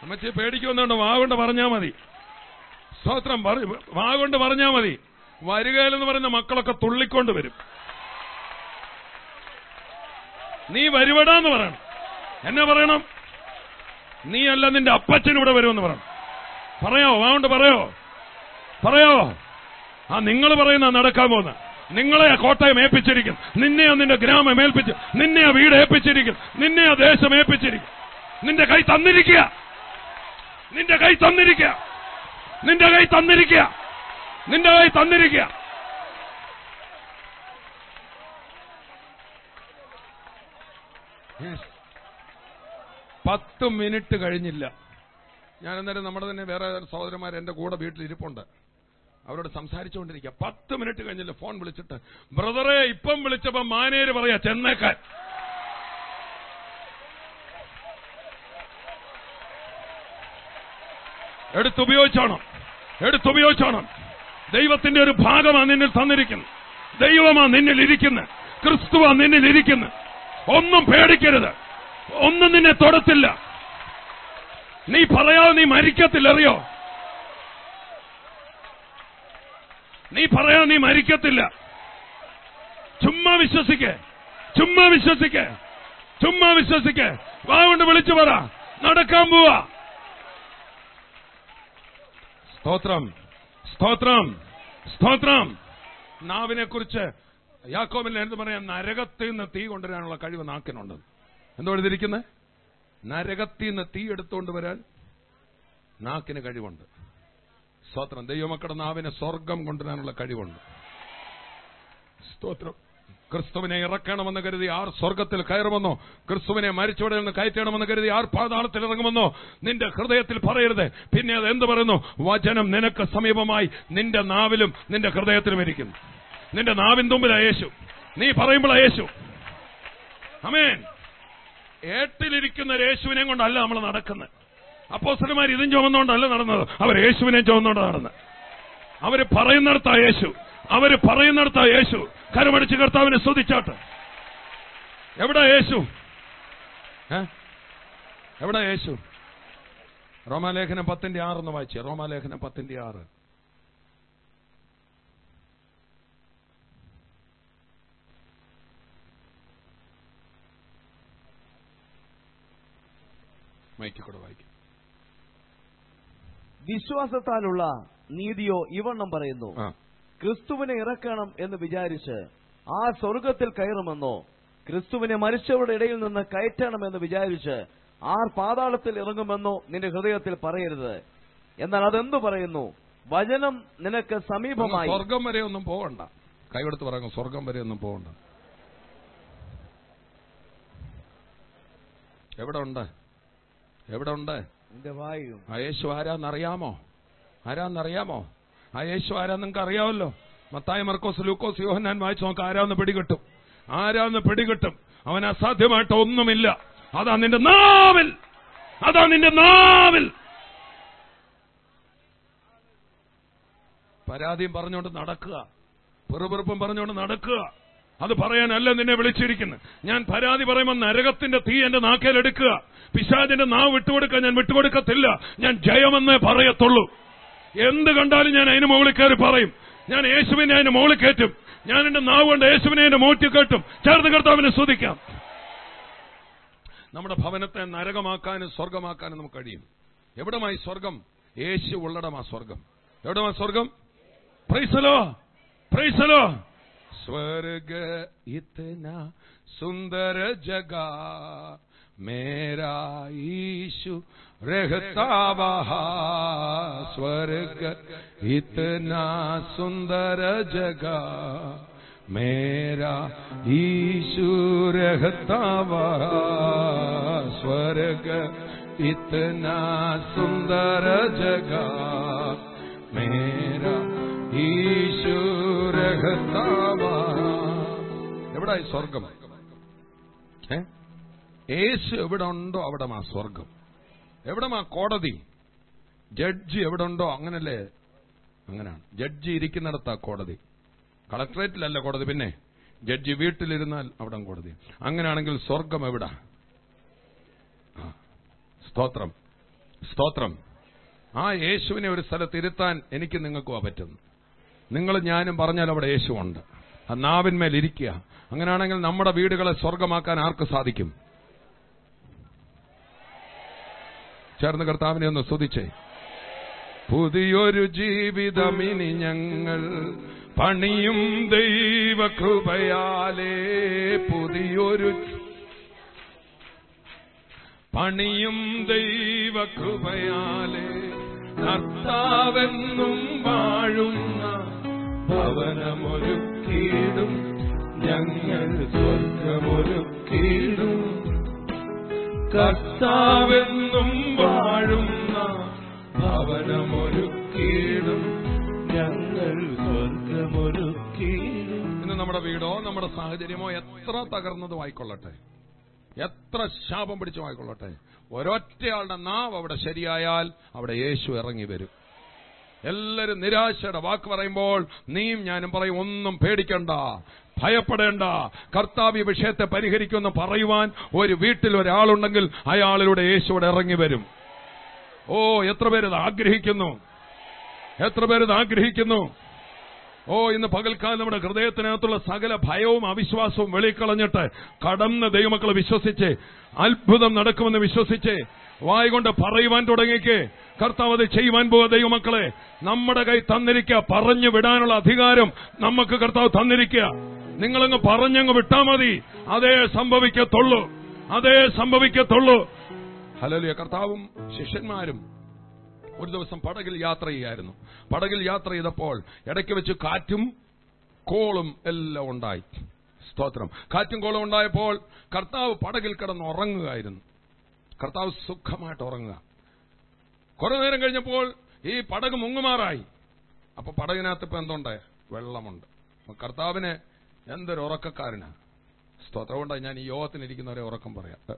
Speaker 1: അമ്മച്ചി പേടിക്കുന്നുണ്ട് വാ കൊണ്ട് പറഞ്ഞാ മതി. സ്തോത്രം വാഗുണ്ട് പറഞ്ഞാ മതി. വരികയിലെന്ന് പറയുന്ന മക്കളൊക്കെ തുള്ളിക്കൊണ്ട് വരും. നീ വരുവടാന്ന് പറയണം. എന്നെ പറയണം? നീയല്ല നിന്റെ അപ്പച്ചൻ ഇവിടെ വരുമെന്ന് പറയണം പറയോ? വാണ്ട് പറയോ? പറയോ? ആ നിങ്ങൾ പറയുന്ന നടക്കാൻ പോകുന്ന. നിങ്ങളെ കോട്ടയം ഏൽപ്പിച്ചിരിക്കും. നിന്നെ നിന്റെ ഗ്രാമം ഏൽപ്പിച്ച് നിന്നെ വീട് ഏൽപ്പിച്ചിരിക്കും. നിന്നെ ദേശം ഏൽപ്പിച്ചിരിക്കും. നിന്റെ കൈ തന്നിരിക്കുക. നിന്റെ കൈ തന്നിരിക്കുക. നിന്റെ കൈ തന്നിരിക്കുക. നിന്റെ കൈ തന്നിരിക്കുക. Yes. പത്ത് മിനിറ്റ് കഴിഞ്ഞില്ല. ഞാൻ അന്നേരം നമ്മുടെ തന്നെ വേറെ സഹോദരന്മാർ എന്റെ കൂടെ വീട്ടിൽ ഇരിപ്പുണ്ട്. അവരോട് സംസാരിച്ചുകൊണ്ടിരിക്കുക പത്ത് മിനിറ്റ് കഴിഞ്ഞില്ല. ഫോൺ വിളിച്ചിട്ട് ബ്രദറെ ഇപ്പം വിളിച്ചപ്പോ മാനേര് പറയാ ചെന്നേക്കാൻ. എടുത്തുപയോഗിച്ചോണം എടുത്തുപയോഗിച്ചോണം ദൈവത്തിന്റെ ഒരു ഭാഗമാണ് നിന്നിൽ തന്നിരിക്കുന്നത് ദൈവമാണ് നിന്നിൽ ഇരിക്കുന്നത് ക്രിസ്തുവാ നിന്നിൽ ഇരിക്കുന്നത് ഒന്നും പേടിക്കരുത്. ഒന്നും നിന്നെ തൊടത്തില്ല. നീ പറയാതെ നീ മരിക്കത്തില്ല അറിയോ? നീ പറയാ നീ മരിക്കത്തില്ല. ചുമ്മാ വിശ്വസിക്കേ. ചുമ്മാ വിശ്വസിക്കേ. ചുമ്മാ വിശ്വസിക്കേ. വാ കൊണ്ട് വിളിച്ചു പറ. നടക്കാൻ പോവ. സ്തോത്രം. സ്തോത്രം. സ്തോത്രം. നാവിനെ കുറിച്ച് യാക്കോബിൽ എന്ത് പറയാം? നരകത്തിൽ നിന്ന് തീ കൊണ്ടുവരാനുള്ള കഴിവ് നാക്കിനുണ്ട്. എന്തോ എഴുതിയിരിക്കുന്നത് നരകത്തിൽ നിന്ന് തീ എടുത്തുകൊണ്ട് വരാൻ നാക്കിന് കഴിവുണ്ട്. സ്തോത്രം. ദൈവമക്കളുടെ നാവിന് സ്വർഗം കൊണ്ടുവരാനുള്ള കഴിവുണ്ട്. സ്തോത്രം. ക്രിസ്തുവിനെ ഇറക്കണമെന്ന് കരുതി ആർ സ്വർഗത്തിൽ കയറുമെന്നോ ക്രിസ്തുവിനെ മരിച്ചവിടെ നിന്ന് കയറ്റണമെന്ന് കരുതി ആർ പാതാളത്തിൽ ഇറങ്ങുമെന്നോ നിന്റെ ഹൃദയത്തിൽ പറയരുത്. പിന്നെ അത് എന്ത് പറയുന്നു? വചനം നിനക്ക് സമീപമായി നിന്റെ നാവിലും നിന്റെ ഹൃദയത്തിലും ഇരിക്കുന്നു. നിന്റെ നാവിൻ തുമ്പിലാ യേശു. നീ പറയുമ്പോഴാ യേശു. അമേൻ ഏട്ടിലിരിക്കുന്ന യേശുവിനെ കൊണ്ടല്ല നമ്മൾ നടക്കുന്നത്. അപ്പോസ്റ്റലന്മാർ ഇതും ചുമന്നുകൊണ്ടല്ല നടന്നത്. അവർ യേശുവിനെ ചുമന്നുകൊണ്ട് നടന്നത്. അവർ പറയുന്നിടത്താ യേശു. അവർ പറയുന്നിടത്താ യേശു. കരമടിച്ച് കർത്താവിനെ ശ്രദ്ധിച്ചാട്ട് എവിടാ യേശു? എവിടാ യേശു? റോമാലേഖനം പത്തിന്റെ ആറെന്ന് വായിച്ചേ. റോമാലേഖനം പത്തിന്റെ ആറ്. മൈക്കിൽ കൂടെ വായിക്കും
Speaker 3: വിശ്വാസത്താലുള്ള നീതിയോ ഇവണ്ണം പറയുന്നു. ക്രിസ്തുവിനെ ഇറക്കണം എന്ന് വിചാരിച്ച് ആ സ്വർഗത്തിൽ കയറുമെന്നോ ക്രിസ്തുവിനെ മരിച്ചവരുടെ ഇടയിൽ നിന്ന് കയറ്റണമെന്ന് വിചാരിച്ച് ആർ പാതാളത്തിൽ ഇറങ്ങുമെന്നോ നിന്റെ ഹൃദയത്തിൽ പറയരുത്. എന്നാൽ അതെന്തു പറയുന്നു? വചനം നിനക്ക് സമീപമായി.
Speaker 1: സ്വർഗം വരെ ഒന്നും പോകണ്ട കൈവെടുത്ത് പറയുന്നു സ്വർഗം വരെ ഒന്നും പോകണ്ട എവിടെ ഉണ്ട്? എവിടെ ഉണ്ട് ആ യേശു ആരാന്നറിയാമോ? ആരാന്നറിയാമോ? ആ യേശു ആരാ നിങ്ങൾക്ക് അറിയാമല്ലോ മത്തായ മർക്കോസ് ലൂക്കോസ് യോഹന്നാൻ വായിച്ചു നോക്ക് ആരാന്ന് പിടികിട്ടും. ആരാന്ന് പിടികിട്ടും? അവൻ അസാധ്യമായിട്ട് ഒന്നുമില്ല. അതാ നിന്റെ നാവിൽ. അതാ നിന്റെ നാവിൽ. പരാതിയും പറഞ്ഞുകൊണ്ട് നടക്കുക. പെറുപെറുപ്പും പറഞ്ഞുകൊണ്ട് നടക്കുക. അത് പറയാനല്ല നിന്നെ വിളിച്ചിരിക്കുന്നത് ഞാൻ പരാതി പറയുമ്പോൾ നരകത്തിന്റെ തീ എന്റെ നാക്കേലെടുക്കുക പിശാജിന്റെ നാവ് വിട്ടുകൊടുക്കുക ഞാൻ വിട്ടുകൊടുക്കത്തില്ല. ഞാൻ ജയമെന്നേ പറയത്തുള്ളൂ. എന്ത് കണ്ടാലും ഞാൻ അതിന് മുകളിൽ കയറി പറയും. ഞാൻ യേശുവിനെ അതിന് മുകളിൽ കയറ്റും. ഞാൻ എന്റെ നാവ് കൊണ്ട് യേശുവിനെ എന്റെ മൂറ്റി കെട്ടും. ചേർന്ന് കർത്താവിനെ ശ്രദ്ധിക്കാം നമ്മുടെ ഭവനത്തെ നരകമാക്കാനും സ്വർഗമാക്കാനും നമുക്ക് കഴിയും. എവിടമായി സ്വർഗം? യേശു ഉള്ളടമാ സ്വർഗം. എവിടമാ സ്വർഗം? പ്രൈസലോ പ്രൈസലോ स्वर्ग इतना सुंदर जगह मेरा ईशु रहता वहा। स्वर्ग इतना सुंदर जगह मेरा ईशु रहता वहा। स्वर्ग इतना सुंदर जगह मेरा ईशु എവിടായി സ്വർഗം? യേശു എവിടെ ഉണ്ടോ അവിടെ മാ സ്വർഗം. എവിടെ മാ കോടതി? ജഡ്ജി എവിടെ ഉണ്ടോ അങ്ങനല്ലേ? അങ്ങനെയാണ് ജഡ്ജി ഇരിക്കുന്നിടത്താ കോടതി. കളക്ടറേറ്റിലല്ല കോടതി പിന്നെ. ജഡ്ജി വീട്ടിലിരുന്നാൽ അവിടെ കോടതി. അങ്ങനെയാണെങ്കിൽ സ്വർഗം എവിടെ? സ്തോത്രം. സ്തോത്രം. ആ യേശുവിനെ ഒരു സ്ഥലത്ത് ഇരുത്താൻ എനിക്ക് നിങ്ങൾക്കുവാ പറ്റുന്നു നിങ്ങൾ ഞാനും പറഞ്ഞാൽ അവിടെ യേശുവുണ്ട് ആ നാവിന്മേൽ ഇരിക്കുക. അങ്ങനെയാണെങ്കിൽ നമ്മുടെ വീടുകളെ സ്വർഗമാക്കാൻ ആർക്ക് സാധിക്കും? ചേർന്ന് കർത്താവിനെ ഒന്ന് സ്തുതിച്ചേ. പുതിയൊരു ജീവിതം ഇനി ഞങ്ങൾ പണിയും ദൈവകൃപയാലേ. പുതിയൊരു പണിയും ദൈവകൃപയാലേ. കർത്താവെന്നും വാഴുന്ന ഭവനമൊരുക്കിയിടും. ഞങ്ങൾ സ്വർഗമൊരുക്കിയിടും.
Speaker 2: കർത്താവെന്നും വാഴുന്ന ഭവനമൊരുക്കിയിടും. ഞങ്ങൾ സ്വർഗമൊരുക്കിയിടും.
Speaker 1: ഇന്ന് നമ്മുടെ വീടോ നമ്മുടെ സാഹചര്യമോ എത്ര തകർന്നതും ആയിക്കൊള്ളട്ടെ. എത്ര ശാപം പിടിച്ചു ആയിക്കൊള്ളട്ടെ. ഒരൊറ്റയാളുടെ നാവ് അവിടെ ശരിയായാൽ അവിടെ യേശു ഇറങ്ങി വരും. എല്ലാരും നിരാശയുടെ വാക്ക് പറയുമ്പോൾ നീയും ഞാനും പറയും ഒന്നും പേടിക്കണ്ട ഭയപ്പെടേണ്ട. കർത്താവ് ഈ വിഷയത്തെ പരിഹരിക്കുമെന്ന് പറയുവാൻ ഒരു വീട്ടിൽ ഒരാളുണ്ടെങ്കിൽ അയാളിലൂടെ യേശുവിടെ ഇറങ്ങി വരും. ഓ എത്ര പേരത് ആഗ്രഹിക്കുന്നു? എത്ര പേരത് ആഗ്രഹിക്കുന്നു? ഓ ഇന്ന് പകൽക്കാലം നമ്മുടെ ഹൃദയത്തിനകത്തുള്ള സകല ഭയവും അവിശ്വാസവും വെളിക്കളഞ്ഞിട്ട് കടന്ന് ദൈവമക്കളെ വിശ്വസിച്ച് അത്ഭുതം നടക്കുമെന്ന് വിശ്വസിച്ച് വായ കൊണ്ട് പറയുവാൻ തുടങ്ങിക്ക്. കർത്താവ് അത് ചെയ്യുവാൻ പോവുക ദൈവമക്കളെ. നമ്മുടെ കൈ തന്നിരിക്കുക പറഞ്ഞു വിടാനുള്ള അധികാരം നമുക്ക് കർത്താവ് തന്നിരിക്കുക നിങ്ങളങ്ങ് പറഞ്ഞങ്ങ് വിട്ടാ മതി. അതേ സംഭവിക്കത്തുള്ളൂ. അതേ സംഭവിക്കത്തുള്ളൂ. ഹലോലിയ കർത്താവും ശിഷ്യന്മാരും ഒരു ദിവസം പടകിൽ യാത്ര ചെയ്യായിരുന്നു. പടകിൽ യാത്ര ചെയ്തപ്പോൾ ഇടയ്ക്ക് വെച്ച് കാറ്റും കോളും എല്ലാം ഉണ്ടായി. സ്തോത്രം. കാറ്റും കോളും ഉണ്ടായപ്പോൾ കർത്താവ് പടകിൽ കിടന്ന് ഉറങ്ങുകയായിരുന്നു കർത്താവ് സുഖമായിട്ട് ഉറങ്ങുക. കുറെ നേരം കഴിഞ്ഞപ്പോൾ ഈ പടക് മുങ്ങുമാറായി. അപ്പൊ പടകിനകത്ത് ഇപ്പൊ എന്തുണ്ട്? വെള്ളമുണ്ട്. കർത്താവിന് എന്തൊരു ഉറക്കക്കാരനാ. സ്തോത്രം. ഞാൻ ഈ യോഗത്തിനിരിക്കുന്നവരെ ഉറക്കം പറയാ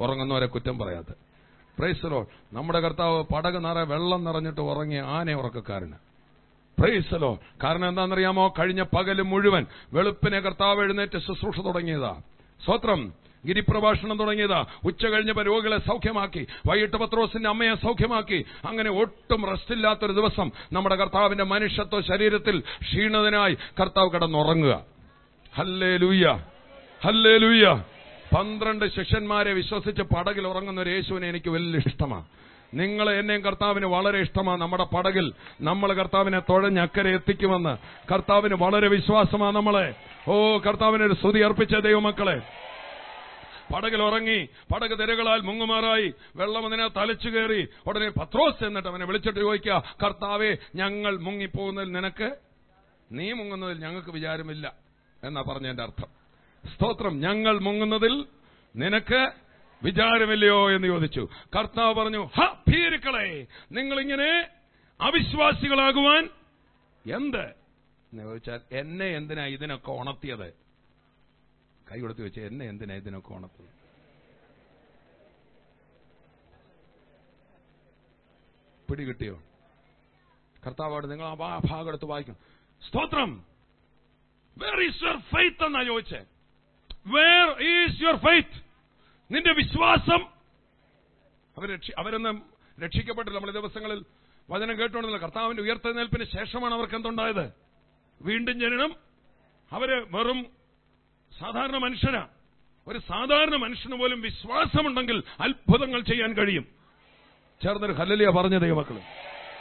Speaker 1: ഉറങ്ങുന്നവരെ കുറ്റം പറയാത്ത പ്രൈസലോ നമ്മുടെ കർത്താവ് പടക് നിറ വെള്ളം നിറഞ്ഞിട്ട് ഉറങ്ങിയ ആനെ ഉറക്കക്കാരന്. പ്രൈസലോ കാരണം എന്താണെന്നറിയാമോ? കഴിഞ്ഞ പകൽ മുഴുവൻ വെളുപ്പിനെ കർത്താവ് എഴുന്നേറ്റ് ശുശ്രൂഷ തുടങ്ങിയതാ. സ്വത്രം ഗിരിപ്രഭാഷണം തുടങ്ങിയതാ. ഉച്ച കഴിഞ്ഞപ്പോ രോഗികളെ സൗഖ്യമാക്കി. വൈകിട്ട് പത്രോസിന്റെ അമ്മയെ സൗഖ്യമാക്കി. അങ്ങനെ ഒട്ടും റെസ്റ്റ് ഇല്ലാത്തൊരു ദിവസം നമ്മുടെ കർത്താവിന്റെ മനുഷ്യത്വ ശരീരത്തിൽ ക്ഷീണതിനായി കർത്താവ് കിടന്നുറങ്ങുക. ഹല്ലേ ലൂയ്യ ഹല്ലേ ലൂയ്യ പന്ത്രണ്ട് ശിഷ്യന്മാരെ വിശ്വസിച്ച് പടകിൽ ഉറങ്ങുന്ന ഒരു യേശുവിനെ എനിക്ക് വലിയ ഇഷ്ടമാണ് നിങ്ങൾ എന്നെയും കർത്താവിന് വളരെ ഇഷ്ടമാണ് നമ്മുടെ പടകിൽ നമ്മൾ കർത്താവിനെ തുഴഞ്ഞ് അക്കരെ എത്തിക്കുമെന്ന്. കർത്താവിന് വളരെ വിശ്വാസമാണ് നമ്മളെ. ഓ കർത്താവിനൊരു സ്തുതി അർപ്പിച്ച ദൈവമക്കളെ. പടകിൽ ഉറങ്ങി പടക് തിരകളാൽ മുങ്ങുമാറായി. വെള്ളം അതിനെ തലച്ചു കയറി ഉടനെ പത്രോസ് എന്നിട്ട് അവനെ വിളിച്ചിട്ട് ചോദിക്കുക കർത്താവെ ഞങ്ങൾ മുങ്ങിപ്പോകുന്നതിൽ നിനക്ക് നീ മുങ്ങുന്നതിൽ ഞങ്ങൾക്ക് വിചാരമില്ല. എന്നാ പറഞ്ഞതിന്റെ അർത്ഥം. സ്തോത്രം ഞങ്ങൾ മുങ്ങുന്നതിൽ നിനക്ക് വിചാരമില്ലയോ? എന്ന് ചോദിച്ചു. കർത്താവ് പറഞ്ഞു ഹ ഭീരുക്കളെ നിങ്ങളിങ്ങനെ അവിശ്വാസികളാകുവാൻ എന്ത്? എന്ന് ചോദിച്ചാൽ എന്നെ എന്തിനാ ഇതിനൊക്കെ ഉണർത്തിയത്? കൈ കൊടുത്ത് വെച്ച് എന്നെ എന്തിനാ ഇതിനൊക്കെ ഉണർത്തിയത് പിടികിട്ടിയോ? കർത്താവോട് നിങ്ങൾ ആ ഭാഗം എടുത്ത് വായിക്കും. സ്തോത്രം. വേർ ഈസ് യുവർ ഫെയ്ത്ത് എന്നാ ചോദിച്ചേ? വേർ ഈസ് യുവർ ഫെയ്ത്ത് നിന്റെ വിശ്വാസം. അവർ അവരൊന്ന് രക്ഷിക്കപ്പെട്ടില്ല നമ്മളെ ദിവസങ്ങളിൽ വചനം കേട്ടുകൊണ്ടിരുന്ന കർത്താവിന്റെ ഉയർത്തെഴുന്നേൽപ്പിന് ശേഷമാണ് അവർക്ക് എന്തുണ്ടായത്? വീണ്ടും ജനനം. അവർ വെറും സാധാരണ മനുഷ്യനാ. ഒരു സാധാരണ മനുഷ്യന് പോലും വിശ്വാസമുണ്ടെങ്കിൽ അത്ഭുതങ്ങൾ ചെയ്യാൻ കഴിയും. ചേർന്നൊരു ഹല്ലലിയ പറഞ്ഞ ദൈവമക്കൾ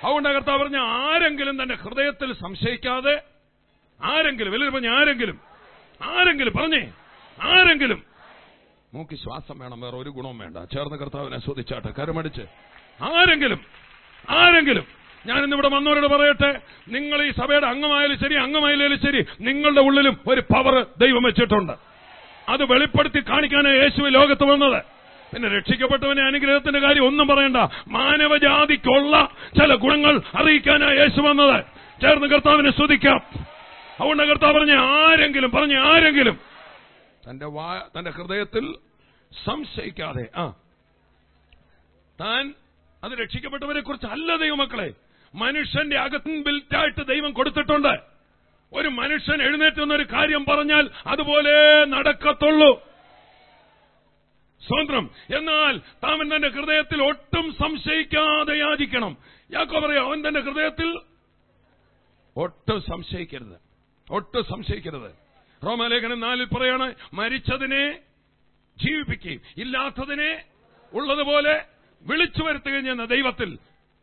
Speaker 1: അതുകൊണ്ട് കർത്താവ് പറഞ്ഞ ആരെങ്കിലും തന്റെ ഹൃദയത്തിൽ സംശയിക്കാതെ ആരെങ്കിലും വലിയ പറഞ്ഞ ആരെങ്കിലും ആരെങ്കിലും പറഞ്ഞേ ആരെങ്കിലും. മൂക്ക് ശ്വാസം വേണം വേറെ ഒരു ഗുണവും വേണ്ട. ചേർന്ന കർത്താവിനെ ശ്രദ്ധിച്ചാട്ടെ കരമടിച്ച്. ആരെങ്കിലും ആരെങ്കിലും. ഞാൻ ഇന്നിവിടെ വന്നവരോട് പറയട്ടെ നിങ്ങൾ ഈ സഭയുടെ അംഗമായാലും ശരി അംഗമായാലും ശരി നിങ്ങളുടെ ഉള്ളിലും ഒരു പവർ ദൈവം വെച്ചിട്ടുണ്ട്. അത് വെളിപ്പെടുത്തി കാണിക്കാനാണ് യേശു ലോകത്ത് വന്നത്. പിന്നെ രക്ഷിക്കപ്പെട്ടവനെ അനുഗ്രഹത്തിന്റെ കാര്യം ഒന്നും പറയണ്ട. മാനവജാതിക്കുള്ള ചില ഗുണങ്ങൾ അറിയിക്കാനാണ് യേശു വന്നത്. ചേർന്ന് കർത്താവിനെ സ്തുതിക്കാം. അതുകൊണ്ട് കർത്താവ് പറഞ്ഞ ആരെങ്കിലും പറഞ്ഞ ആരെങ്കിലും തന്റെ തന്റെ ഹൃദയത്തിൽ സംശയിക്കാതെ ആ താൻ അത് രക്ഷിക്കപ്പെട്ടവരെ കുറിച്ച് അല്ല ദൈവമക്കളെ. മനുഷ്യന്റെ അകത്തും ബിൽറ്റായിട്ട് ദൈവം കൊടുത്തിട്ടുണ്ട്. ഒരു മനുഷ്യൻ എഴുന്നേറ്റ് ഒരു കാര്യം പറഞ്ഞാൽ അതുപോലെ നടക്കത്തുള്ളൂ. സ്വതന്ത്രം. എന്നാൽ താമൻ തന്റെ ഹൃദയത്തിൽ ഒട്ടും സംശയിക്കാതെ യാചിക്കണം. യാക്കോ പറയാം അവൻ തന്റെ ഹൃദയത്തിൽ ഒട്ടും സംശയിക്കരുത്. ഒട്ടും സംശയിക്കരുത്. റോമാലേഖനം നാലിൽ പറയാണ് മരിച്ചതിനെ ജീവിപ്പിക്കുകയും ഇല്ലാത്തതിനെ ഉള്ളതുപോലെ വിളിച്ചു വരുത്തുകയും ചെയ്യുന്ന ദൈവത്തിൽ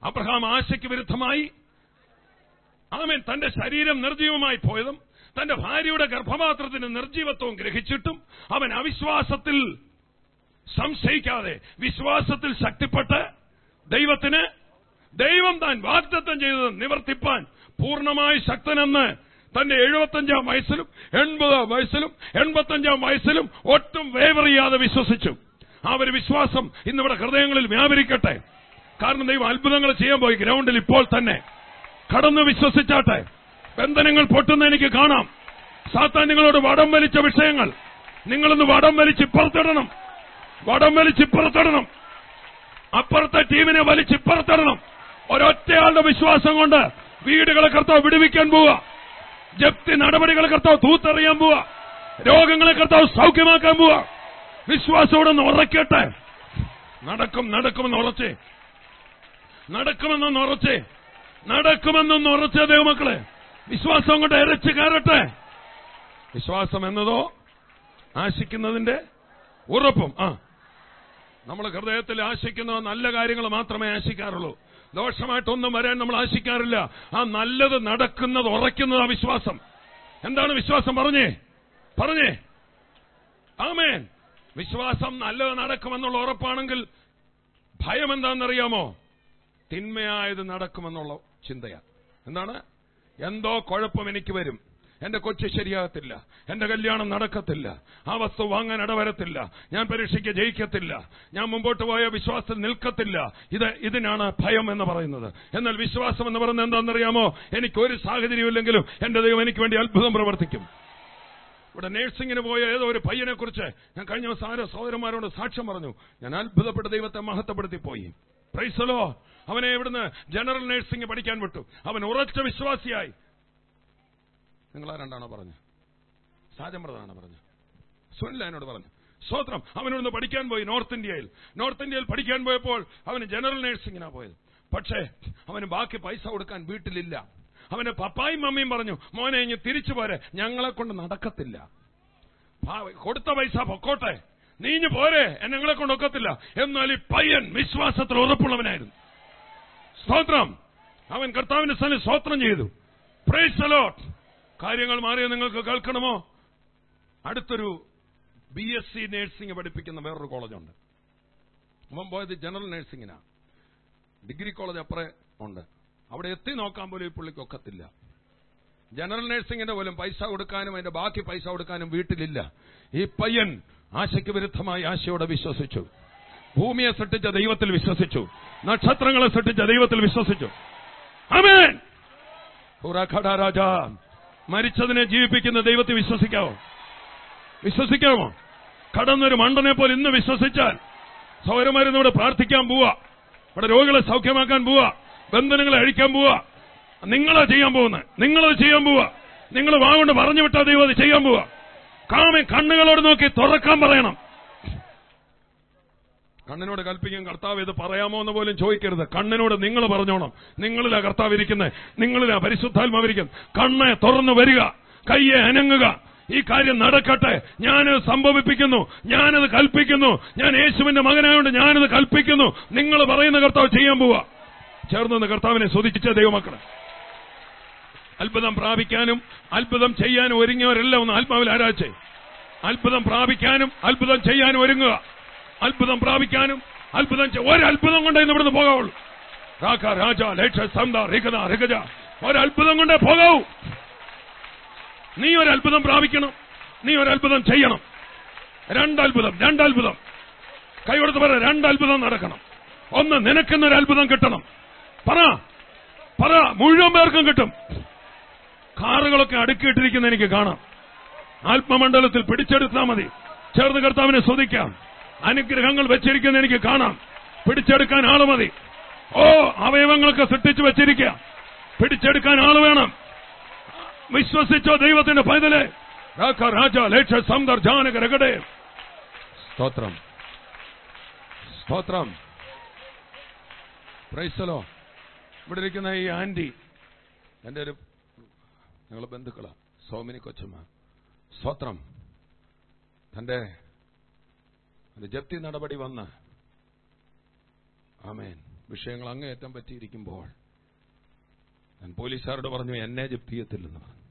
Speaker 1: അബ്രഹാം ആശയ്ക്ക് വിരുദ്ധമായി. ആമേൻ തന്റെ ശരീരം നിർജീവമായി പോയതും തന്റെ ഭാര്യയുടെ ഗർഭപാത്രത്തിന് നിർജീവത്വവും ഗ്രഹിച്ചിട്ടും അവൻ അവിശ്വാസത്തിൽ സംശയിക്കാതെ വിശ്വാസത്തിൽ ശക്തിപ്പെട്ട് ദൈവത്തിന് ദൈവം താൻ വാഗ്ദത്തം ചെയ്തത് നിവർത്തിപ്പാൻ പൂർണമായി ശക്തനെന്ന് തന്റെ എഴുപത്തഞ്ചാം വയസ്സിലും എൺപതാം വയസ്സിലും എൺപത്തഞ്ചാം വയസ്സിലും ഒട്ടും വേവറിയാതെ വിശ്വസിച്ചു. ആ ഒരു വിശ്വാസം ഇന്നിവിടെ ഹൃദയങ്ങളിൽ വ്യാപരിക്കട്ടെ. കാരണം ദൈവം അത്ഭുതങ്ങൾ ചെയ്യാൻ പോയി ഗ്രൗണ്ടിൽ ഇപ്പോൾ തന്നെ. കടന്നു വിശ്വസിച്ചാട്ടെ. ബന്ധനങ്ങൾ പൊട്ടുന്ന എനിക്ക് കാണാം. സാത്താൻ നിങ്ങളോട് വടം വലിച്ച വിഷയങ്ങൾ. നിങ്ങളൊന്ന് വടം വലിച്ചിപ്പുറത്തിടണം വടം വലിച്ചിപ്പുറത്തിടണം അപ്പുറത്തെ ടീമിനെ വലിച്ചിപ്പുറത്തിടണം ഒരൊറ്റയാളുടെ വിശ്വാസം കൊണ്ട് വീടുകളെ കർത്താവ് വിടുവിക്കാൻ പോവുക. ജപ്തി നടപടികളെ കർത്താവ് തൂത്തെറിയാൻ പോവുക. രോഗങ്ങളെ കർത്താവ് സൗഖ്യമാക്കാൻ പോവുക. വിശ്വാസത്തോടൊന്ന് ഉറക്കട്ടെ. നടക്കും നടക്കുമെന്ന് ഉറച്ചേ നടക്കുമെന്നൊന്ന് ഉറച്ചേ. നടക്കുമെന്നൊന്ന് ഉറച്ചേ ദൈവമക്കളെ വിശ്വാസം കൊണ്ട് ഇരച്ച് കയറട്ടെ. വിശ്വാസം എന്നതോ ആശിക്കുന്നതിന്റെ ഉറപ്പും. ആ. നമ്മൾ ഹൃദയത്തിൽ ആശിക്കുന്ന നല്ല കാര്യങ്ങൾ മാത്രമേ ആശിക്കാറുള്ളൂ. ദോഷമായിട്ടൊന്നും വരാൻ നമ്മൾ ആശിക്കാറില്ല. ആ നല്ലത് നടക്കുന്നത് ഉറയ്ക്കുന്നത് ആ വിശ്വാസം. എന്താണ് വിശ്വാസം? പറഞ്ഞേ. പറഞ്ഞേ. ആമേൻ. വിശ്വാസം നല്ലത് നടക്കുമെന്നുള്ള ഉറപ്പാണെങ്കിൽ ഭയം എന്താണെന്നറിയാമോ? തിന്മയായത് നടക്കുമെന്നുള്ള ചിന്തയാണ്. എന്താണ്? എന്തോ കുഴപ്പം എനിക്ക് വരും. എന്റെ കൊച്ചു ശരിയാകത്തില്ല. എന്റെ കല്യാണം നടക്കത്തില്ല. ആ വസ്തു വാങ്ങാൻ ഇടവരത്തില്ല. ഞാൻ പരീക്ഷയ്ക്ക് ജയിക്കത്തില്ല. ഞാൻ മുമ്പോട്ട് പോയ വിശ്വാസത്തിൽ നിൽക്കത്തില്ല. ഇത് ഇതിനാണ് ഭയം എന്ന് പറയുന്നത്. എന്നാൽ വിശ്വാസം എന്ന് പറയുന്നത് എന്താണെന്നറിയാമോ? എനിക്ക് ഒരു സാഹചര്യമില്ലെങ്കിലും എന്റെ ദൈവം എനിക്ക് വേണ്ടി അത്ഭുതം പ്രവർത്തിക്കും. ഇവിടെ നേഴ്സിംഗിന് പോയ ഏതോ ഒരു പയ്യനെ കുറിച്ച് ഞാൻ കഴിഞ്ഞ ദിവസം ആരോ സഹോദരന്മാരോട് സാക്ഷ്യം പറഞ്ഞു. ഞാൻ അത്ഭുതപ്പെട്ട ദൈവത്തെ മഹത്വപ്പെടുത്തി പോയി പ്രൈസലോ അവനെ ഇവിടുന്ന് ജനറൽ നഴ്സിംഗ് പഠിക്കാൻ വിട്ടു. അവൻ ഉറച്ച വിശ്വാസിയായി. നിങ്ങൾ രണ്ടാണോ പറഞ്ഞു? സാജമ്രതാണോ പറഞ്ഞു? സുനിൽ എന്നോട് പറഞ്ഞു. സ്വത്രം അവനോട് പഠിക്കാൻ പോയി നോർത്ത് ഇന്ത്യയിൽ. നോർത്ത് ഇന്ത്യയിൽ പഠിക്കാൻ പോയപ്പോൾ അവന് ജനറൽ നേഴ്സിംഗിനാ പോയത്. പക്ഷേ അവന് ബാക്കി പൈസ കൊടുക്കാൻ വീട്ടിലില്ല. അവന്റെ പപ്പായും മമ്മിയും പറഞ്ഞു മോനെ ഇനി തിരിച്ചു പോരെ. ഞങ്ങളെ കൊണ്ട് നടക്കത്തില്ല. കൊടുത്ത പൈസ പൊക്കോട്ടെ. നീഞ്ഞു പോരെ. ഞങ്ങളെ കൊണ്ട് ഒക്കത്തില്ല. എന്നാൽ ഈ പയ്യൻ വിശ്വാസത്തിൽ ഉറപ്പുള്ളവനായിരുന്നു. സ്തോത്രം. അവൻ കർത്താവിന്റെ സ്ഥലം സ്തോത്രം ചെയ്തു. പ്രൈസ് അലോട്ട് കാര്യങ്ങൾ മാറിയ നിങ്ങൾക്ക് കേൾക്കണമോ? അടുത്തൊരു ബി എസ് സി നഴ്സിംഗ് പഠിപ്പിക്കുന്ന വേറൊരു കോളേജുണ്ട്. അവൻ പോയത് ജനറൽ നഴ്സിംഗിനാണ് ഡിഗ്രി കോളേജ് അപ്പുറേ ഉണ്ട്. അവിടെ എത്തി നോക്കാൻ പോലും ഈ പുള്ളിക്ക് ഒക്കത്തില്ല. ജനറൽ നഴ്സിംഗിന്റെ പോലും പൈസ കൊടുക്കാനും അതിന്റെ ബാക്കി പൈസ കൊടുക്കാനും വീട്ടിലില്ല. ഈ പയ്യൻ ആശയ്ക്ക് വിരുദ്ധമായി ആശയോടെ വിശ്വസിച്ചു. ഭൂമിയെ സൃഷ്ടിച്ച ദൈവത്തിൽ വിശ്വസിച്ചു. നക്ഷത്രങ്ങളെ സൃഷ്ടിച്ച ദൈവത്തിൽ വിശ്വസിച്ചു. അമേൻ രാജ മരിച്ചതിനെ ജീവിപ്പിക്കുന്ന ദൈവത്തെ വിശ്വസിക്കാമോ വിശ്വസിക്കാമോ കടന്നൊരു മണ്ടനെ പോലെ ഇന്ന് വിശ്വസിച്ചാൽ സൗരമാരുന്ന് ഇവിടെ പ്രാർത്ഥിക്കാൻ പോവാ. ഇവിടെ രോഗികളെ സൗഖ്യമാക്കാൻ പോവാ. ബന്ധനങ്ങളെ അഴിക്കാൻ പോവാ. നിങ്ങളാ ചെയ്യാൻ പോകുന്നത് നിങ്ങളത് ചെയ്യാൻ പോവാ. നിങ്ങൾ വാഗൊണ്ട് പറഞ്ഞു വിട്ടാ ദൈവം അത് ചെയ്യാൻ പോവാ. കാമി കണ്ണുകളോട് നോക്കി തുറക്കാൻ പറയണം. കണ്ണിനോട് കൽപ്പിക്കും കർത്താവ് ഇത് പറയാമോ എന്ന് പോലും ചോദിക്കരുത്. കണ്ണിനോട് നിങ്ങൾ പറഞ്ഞോണം. നിങ്ങളിലാ കർത്താവ് ഇരിക്കുന്നത് നിങ്ങളിലാ പരിശുദ്ധാത്മാവിരിക്കുന്നത് കണ്ണെ തുറന്നു വരിക. കയ്യെ അനങ്ങുക. ഈ കാര്യം നടക്കട്ടെ. ഞാനത് സംഭവിപ്പിക്കുന്നു. ഞാനത് കൽപ്പിക്കുന്നു. ഞാൻ യേശുവിന്റെ മകനായോണ്ട് ഞാനത് കൽപ്പിക്കുന്നു. നിങ്ങൾ പറയുന്ന കർത്താവ് ചെയ്യാൻ പോവാ. ചേർന്ന് കർത്താവിനെ സ്തുതിച്ച ദൈവമക്കളെ. അത്ഭുതം പ്രാപിക്കാനും അത്ഭുതം ചെയ്യാനും ഒരുങ്ങിയവരെല്ലാം ഒന്ന് ആത്മാവിൽ ആരാച്ചേ അത്ഭുതം പ്രാപിക്കാനും അത്ഭുതം ചെയ്യാനും ഒരുങ്ങുക. അത്ഭുതം പ്രാപിക്കാനും അത്ഭുതം ഒരു അത്ഭുതം കൊണ്ടേ ഇവിടുന്ന് പോകാവുള്ളൂ. രാഖ രാജ ലേക്ഷ സന്ത റിഗത റിഗജ ഒരത്ഭുതം കൊണ്ടേ പോകാവൂ. നീ ഒരു അത്ഭുതം പ്രാപിക്കണം. നീ ഒരു അത്ഭുതം ചെയ്യണം. രണ്ടത്ഭുതം രണ്ടത്ഭുതം. കൈ കൊടുത്ത് പറ രണ്ടത്ഭുതം നടക്കണം. ഒന്ന് നിനക്കെന്നൊരു അത്ഭുതം കിട്ടണം. പറ പറ മുഴുവൻ പേർക്കും കിട്ടും. കാറുകളൊക്കെ അടുക്കിയിട്ടിരിക്കുന്ന എനിക്ക് കാണാം. ആത്മമണ്ഡലത്തിൽ പിടിച്ചെടുത്താൽ മതി. ചേർന്ന് കർത്താവിനെ സ്തുതിക്കാം. അനുഗ്രഹങ്ങൾ വെച്ചിരിക്കുന്ന എനിക്ക് കാണാം. പിടിച്ചെടുക്കാൻ ആൾ മതി. ഓ അവയവങ്ങളൊക്കെ സൃഷ്ടിച്ചു വെച്ചിരിക്കുക. പിടിച്ചെടുക്കാൻ ആൾ വേണം. വിശ്വസിച്ചോ ദൈവത്തിന്റെ പൈതലെ? രാജ ലേക്ഷ സന്ദർ ജാനക സ്തോത്രം. സ്തോത്രം. പ്രൈസലോ ഇവിടെ ഇരിക്കുന്ന ഈ ആന്റി എന്റെ ഒരു ഞങ്ങളെ ബന്ധുക്കളാ സോമിനി കൊച്ചമ്മ സ്തോത്രം. തന്റെ ഒരു ജപ്തി നടപടി വന്ന്. ആമേൻ. വിഷയങ്ങൾ അങ്ങേയറ്റം പറ്റിയിരിക്കുമ്പോൾ ഞാൻ പോലീസുകാരോട് പറഞ്ഞു എന്നെ ജപ്തി ചെയ്യത്തില്ലെന്ന് പറഞ്ഞു.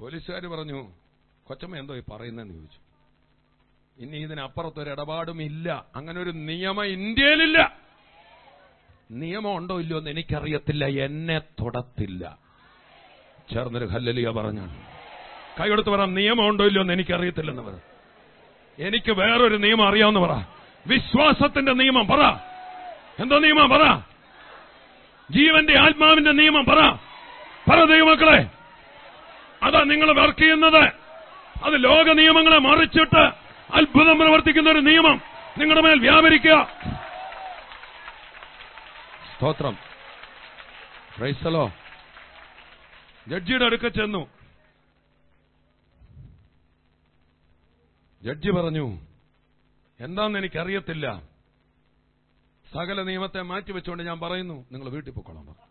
Speaker 1: പോലീസുകാർ പറഞ്ഞു കൊച്ചമ്മ എന്തോ ഈ പറയുന്നതെന്ന് ചോദിച്ചു. ഇനി ഇതിനപ്പുറത്തൊരു ഇടപാടും ഇല്ല. അങ്ങനെ ഒരു നിയമം ഇന്ത്യയിലില്ല. നിയമം ഉണ്ടോ ഇല്ലയോ എന്ന് എനിക്കറിയത്തില്ല. എന്നെ തൊടത്തില്ല. ചേർന്നൊരു ഹല്ലലിയ പറഞ്ഞാണ്. കൈയെടുത്ത് പറയാം നിയമം ഉണ്ടോ ഇല്ലയോ എന്ന് എനിക്കറിയത്തില്ലെന്ന് പറഞ്ഞു എനിക്ക് വേറൊരു നിയമം അറിയാവുന്ന പറ. വിശ്വാസത്തിന്റെ നിയമം പറ. എന്തോ നിയമം പറ. ജീവന്റെ ആത്മാവിന്റെ നിയമം പറ. പറ ദൈവമക്കളെ. അതാ നിങ്ങൾ വർക്ക് ചെയ്യുന്നത്. അത് ലോക നിയമങ്ങളെ മറിച്ചിട്ട് അത്ഭുതം പ്രവർത്തിക്കുന്ന ഒരു നിയമം. നിങ്ങളുടെ മേൽ വ്യാപരിക്കുക. സ്തോത്രം. ജഡ്ജിയുടെ അടുക്ക ചെന്നു. ജഡ്ജി പറഞ്ഞു എന്താന്ന് എനിക്കറിയത്തില്ല. സകല നിയമത്തെ മാറ്റിവെച്ചുകൊണ്ട് ഞാൻ പറയുന്നു നിങ്ങൾ വീട്ടിൽ പൊക്കോളാം പറഞ്ഞു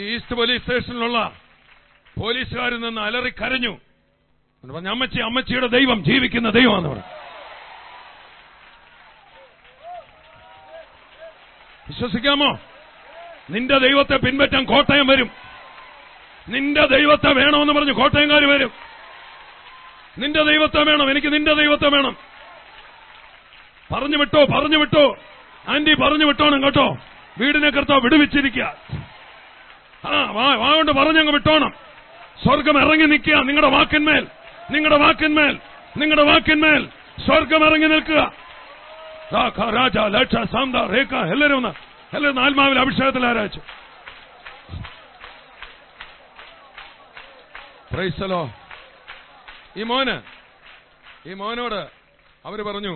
Speaker 1: ഈസ്റ്റ് പോലീസ് സ്റ്റേഷനിലുള്ള പോലീസുകാരിൽ നിന്ന് അലറി കരഞ്ഞു. എന്നിട്ട് പറഞ്ഞു അമ്മച്ചി അമ്മച്ചിയുടെ ദൈവം ജീവിക്കുന്ന ദൈവമാണ് പറഞ്ഞു. വിശ്വസിക്കാമോ? നിന്റെ ദൈവത്തെ പിൻപറ്റാൻ കോട്ടയം വരും. നിന്റെ ദൈവത്തെ വേണമെന്ന് പറഞ്ഞ് കോട്ടയംകാർ വരും. നിന്റെ ദൈവത്തെ വേണം എനിക്ക് നിന്റെ ദൈവത്തെ വേണം. പറഞ്ഞു വിട്ടോ പറഞ്ഞു വിട്ടോ. ആന്റി പറഞ്ഞു വിട്ടോണം കേട്ടോ. വീടിനെ കർത്താവ് വിടുവിച്ചിരിക്കുക. ആ വാ പറഞ്ഞങ്ങ് വിട്ടോണം. സ്വർഗം ഇറങ്ങി നിൽക്കുക നിങ്ങളുടെ വാക്കിന്മേൽ. നിങ്ങളുടെ വാക്കിന്മേൽ. നിങ്ങളുടെ വാക്കിന്മേൽ. സ്വർഗം ഇറങ്ങി നിൽക്കുക. രാജ ലക്ഷ സാന്ത രേഖ എല്ലാവരും ഒന്ന് എല്ലാവരും ആത്മാവിൽ അഭിഷേകത്തിൽ ആരാച്ചു പ്രൈസലോ ഈ മോന് ഈ മോനോട് അവർ പറഞ്ഞു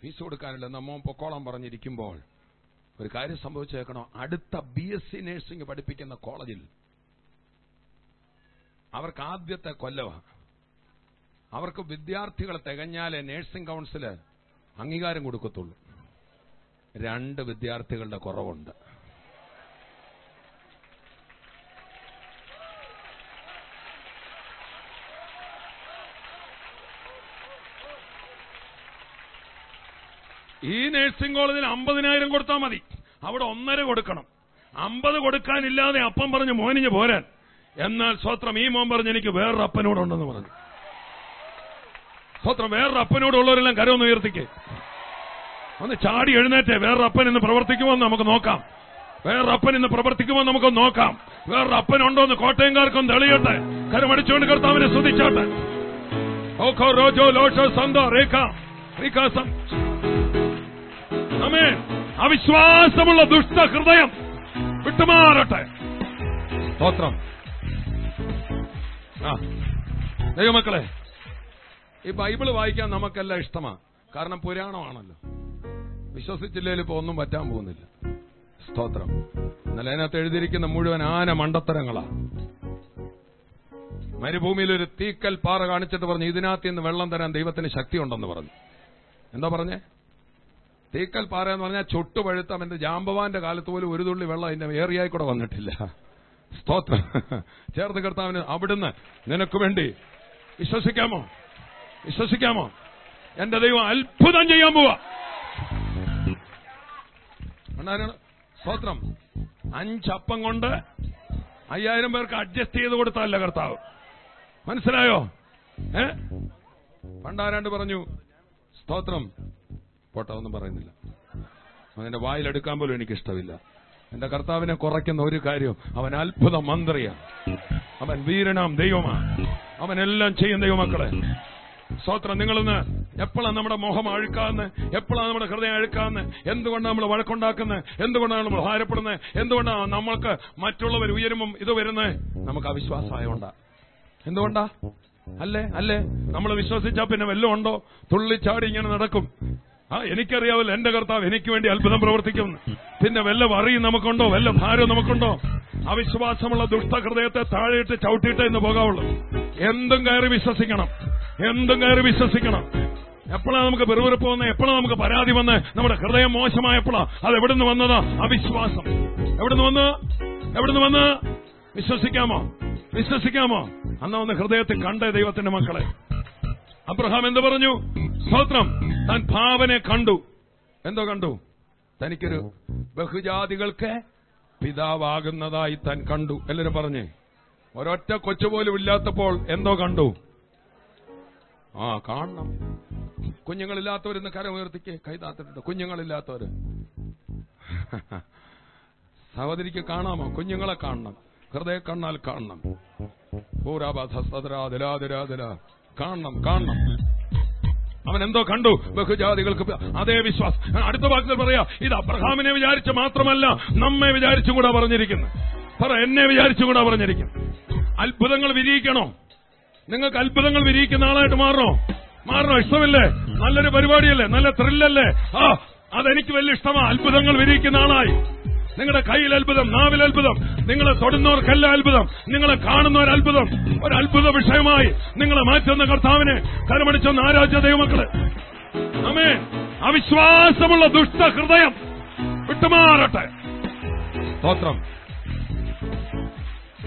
Speaker 1: ഫീസ് കൊടുക്കാനില്ല നമ്മോൻ പൊക്കോളം പറഞ്ഞിരിക്കുമ്പോൾ ഒരു കാര്യം സംഭവിച്ചേക്കണോ? അടുത്ത ബി എസ് സി നഴ്സിംഗ് പഠിപ്പിക്കുന്ന കോളേജിൽ അവർക്ക് ആദ്യത്തെ കൊല്ലവ. അവർക്ക് വിദ്യാർത്ഥികൾ തികഞ്ഞാലേ നഴ്സിംഗ് കൗൺസിൽ അംഗീകാരം കൊടുക്കത്തുള്ളൂ. രണ്ട് വിദ്യാർത്ഥികളുടെ കുറവുണ്ട്. ഈ നഴ്സിംഗ് കോളേജിൽ അമ്പതിനായിരം കൊടുത്താൽ മതി. അവിടെ ഒന്നര കൊടുക്കണം. അമ്പത് കൊടുക്കാനില്ലാതെ അപ്പം പറഞ്ഞ് മോനിഞ്ഞ് പോരാൻ. എന്നാൽ സ്വത്രം ഈ മോൻ പറഞ്ഞ് എനിക്ക് വേറൊരു അപ്പനോടുണ്ടെന്ന് പറഞ്ഞു. സ്വത്രം വേറൊരു അപ്പനോടുള്ളവരെല്ലാം കരമൊന്ന് ഉയർത്തിക്കേ. ഒന്ന് ചാടി എഴുന്നേറ്റേ. വേറൊരു അപ്പൻ ഇന്ന് പ്രവർത്തിക്കുമോ എന്ന് നമുക്ക് നോക്കാം. വേറൊരു അപ്പൻ ഇന്ന് പ്രവർത്തിക്കുമോ നമുക്ക് നോക്കാം. വേറൊരു അപ്പനുണ്ടോ എന്ന് കോട്ടയംകാർക്കൊന്ന് തെളിയട്ടെ. കരമടിച്ചുകൊണ്ട് കർത്താവിനെ ശ്രദ്ധിച്ചോട്ടെ ഓക്കോ റോജോ ലോഷോ സന്തോ രേഖ റീഖ അമേ അവിശ്വാസമുള്ള ദുഷ്ട ഹൃദയം വിട്ടുമാറട്ടെ. സ്തോത്രം. ദൈവമക്കളെ ഈ ബൈബിൾ വായിക്കാൻ നമുക്കെല്ലാം ഇഷ്ടമാണ് കാരണം പുരാണമാണല്ലോ. വിശ്വസിച്ചില്ലേ ഇപ്പൊ ഒന്നും പറ്റാൻ പോകുന്നില്ല. സ്തോത്രം. എന്നാൽ അതിനകത്ത് എഴുതിയിരിക്കുന്ന മുഴുവൻ ആന മണ്ടത്തരങ്ങളാ. മരുഭൂമിയിൽ ഒരു തീക്കൽ പാറ കാണിച്ചിട്ട് പറഞ്ഞു ഇതിനകത്ത് നിന്ന് വെള്ളം തരാൻ ദൈവത്തിന് ശക്തിയുണ്ടെന്ന് പറഞ്ഞു. എന്താ പറഞ്ഞേ? തീക്കൽ പാറ എന്ന് പറഞ്ഞാൽ ചൊട്ടുപഴുത്തം എന്റെ ജാമ്പവാന്റെ കാലത്ത് പോലും ഒരു തുള്ളി വെള്ളം അതിന്റെ ഏറിയായി കൂടെ വന്നിട്ടില്ല. സ്തോത്രം. ചേർത്ത് കർത്താവിന് അവിടുന്ന് നിനക്ക് വേണ്ടി വിശ്വസിക്കാമോ? വിശ്വസിക്കാമോ? എന്റെ ദൈവം അത്ഭുതം ചെയ്യാൻ പോവാ? സ്തോത്രം. അഞ്ചപ്പം കൊണ്ട് അയ്യായിരം പേർക്ക് അഡ്ജസ്റ്റ് ചെയ്ത് കൊടുത്തല്ല കർത്താവ്? മനസ്സിലായോ? ഏ? പണ്ടാരാണ്ട് പറഞ്ഞു സ്തോത്രം പോട്ടെ ഒന്നും പറയുന്നില്ല. അതിന്റെ വായിലെടുക്കാൻ പോലും എനിക്കിഷ്ടമില്ല. എന്റെ കർത്താവിനെ കുറയ്ക്കുന്ന ഒരു കാര്യം അവൻ അത്ഭുത മന്ത്രിയാണ് അവൻ വീരനാം ദൈവമാണ് അവൻ എല്ലാം ചെയ്യും ദൈവമക്കളെ. സ്വത്രം നിങ്ങളിന്ന് എപ്പോഴാണ് നമ്മുടെ മോഹം അഴുക്കാന്ന്? എപ്പോഴാണ് നമ്മുടെ ഹൃദയം അഴുക്കാന്ന്? എന്തുകൊണ്ടാണ് നമ്മൾ വഴക്കുണ്ടാക്കുന്നത് എന്തുകൊണ്ടാണ് നമ്മൾ ഭാരപ്പെടുന്നത് എന്തുകൊണ്ടാണ് നമ്മൾക്ക് മറ്റുള്ളവർ ഉയരുമ്പം ഇത് വരുന്നത് നമുക്ക് അവിശ്വാസമായോണ്ടാ. എന്തുകൊണ്ടാ? അല്ലേ? അല്ലേ? നമ്മൾ വിശ്വസിച്ചാൽ പിന്നെ വല്ലതും ഉണ്ടോ? തുള്ളിച്ചാടി ഇങ്ങനെ നടക്കും. ആ എനിക്കറിയാവല്ലോ എന്റെ കർത്താവ് എനിക്ക് വേണ്ടി അത്ഭുതം പ്രവർത്തിക്കും. പിന്നെ വല്ല വറിയും നമുക്കുണ്ടോ? വല്ല ഭാരവും നമുക്കുണ്ടോ? അവിശ്വാസമുള്ള ദുഷ്ടഹൃദയത്തെ താഴെയിട്ട് ചവിട്ടിയിട്ട് എന്ന് പോകാവുള്ളൂ. എന്തും കയറി വിശ്വസിക്കണം. എന്തും കയറി വിശ്വസിക്കണം. എപ്പോഴാ നമുക്ക് വെറുവെറുപ്പ് വന്ന്? എപ്പോഴാ നമുക്ക് പരാതി വന്ന്? നമ്മുടെ ഹൃദയം മോശമായപ്പോഴാ. അത് എവിടുന്ന് വന്നതാ? അവിശ്വാസം. എവിടുന്ന് വന്ന്? എവിടുന്ന് വന്ന്? വിശ്വസിക്കാമോ? വിശ്വസിക്കാമോ? അന്ന് വന്ന് ഹൃദയത്തിൽ കണ്ടേ ദൈവത്തിന്റെ മക്കളെ. അബ്രഹാം എന്ത് പറഞ്ഞു? സ്തോത്രം താൻ ഭാവനെ കണ്ടു. എന്തോ കണ്ടു? തനിക്കൊരു ബഹുജാതികൾക്ക് പിതാവാകുന്നതായി താൻ കണ്ടു. എല്ലാരും പറഞ്ഞേ. ഒരൊറ്റ കൊച്ചുപോലും ഇല്ലാത്തപ്പോൾ എന്തോ കണ്ടു? ആ കാണണം. കുഞ്ഞുങ്ങളില്ലാത്തവരിന്ന് കരമുയർത്തിക്ക് കൈതാത്തിട്ടുണ്ട് കുഞ്ഞുങ്ങളില്ലാത്തവര്. സഹോദരിക്ക് കാണാമോ? കുഞ്ഞുങ്ങളെ കാണണം. ഹൃദയ കണ്ണാൽ കാണണം പൂരാബാധസ്തരാതിരാതിരാതിര കാണണം കാണണം. അവൻ എന്തോ കണ്ടു? ബഹുജാതികൾക്ക് അതേ വിശ്വാസം. അടുത്ത വാക്കിൽ പറയാ ഇത് അബ്രഹാമിനെ വിചാരിച്ച് മാത്രമല്ല നമ്മെ വിചാരിച്ചും കൂടെ പറഞ്ഞിരിക്കുന്നു. പറ എന്നെ വിചാരിച്ചും കൂടെ പറഞ്ഞിരിക്കുന്നു. അത്ഭുതങ്ങൾ വിരിയിക്കണോ? നിങ്ങൾക്ക് അത്ഭുതങ്ങൾ വിരിയിക്കുന്ന ആളായിട്ട് മാറണോ? മാറണോ? ഇഷ്ടമില്ലേ? നല്ലൊരു പരിപാടിയല്ലേ? നല്ല ത്രില്ലല്ലേ? ആ അതെനിക്ക് വലിയ ഇഷ്ടമാ. അത്ഭുതങ്ങൾ വിരിയിക്കുന്ന ആളായി. നിങ്ങളുടെ കയ്യിൽ അത്ഭുതം നാവിൽ അത്ഭുതം. നിങ്ങളെ തൊടുന്നവർക്കല്ല അത്ഭുതം. നിങ്ങളെ കാണുന്നവർ അത്ഭുതം. ഒരു അത്ഭുത വിഷയമായി നിങ്ങളെ മാറ്റുന്ന കർത്താവിനെ കരമടിച്ചൊന്ന് ആരാധ്യ ദൈവമക്കൾ. അമേ അവിശ്വാസമുള്ള ദുഷ്ട ഹൃദയം വിട്ടുമാറട്ടെ. സ്തോത്രം.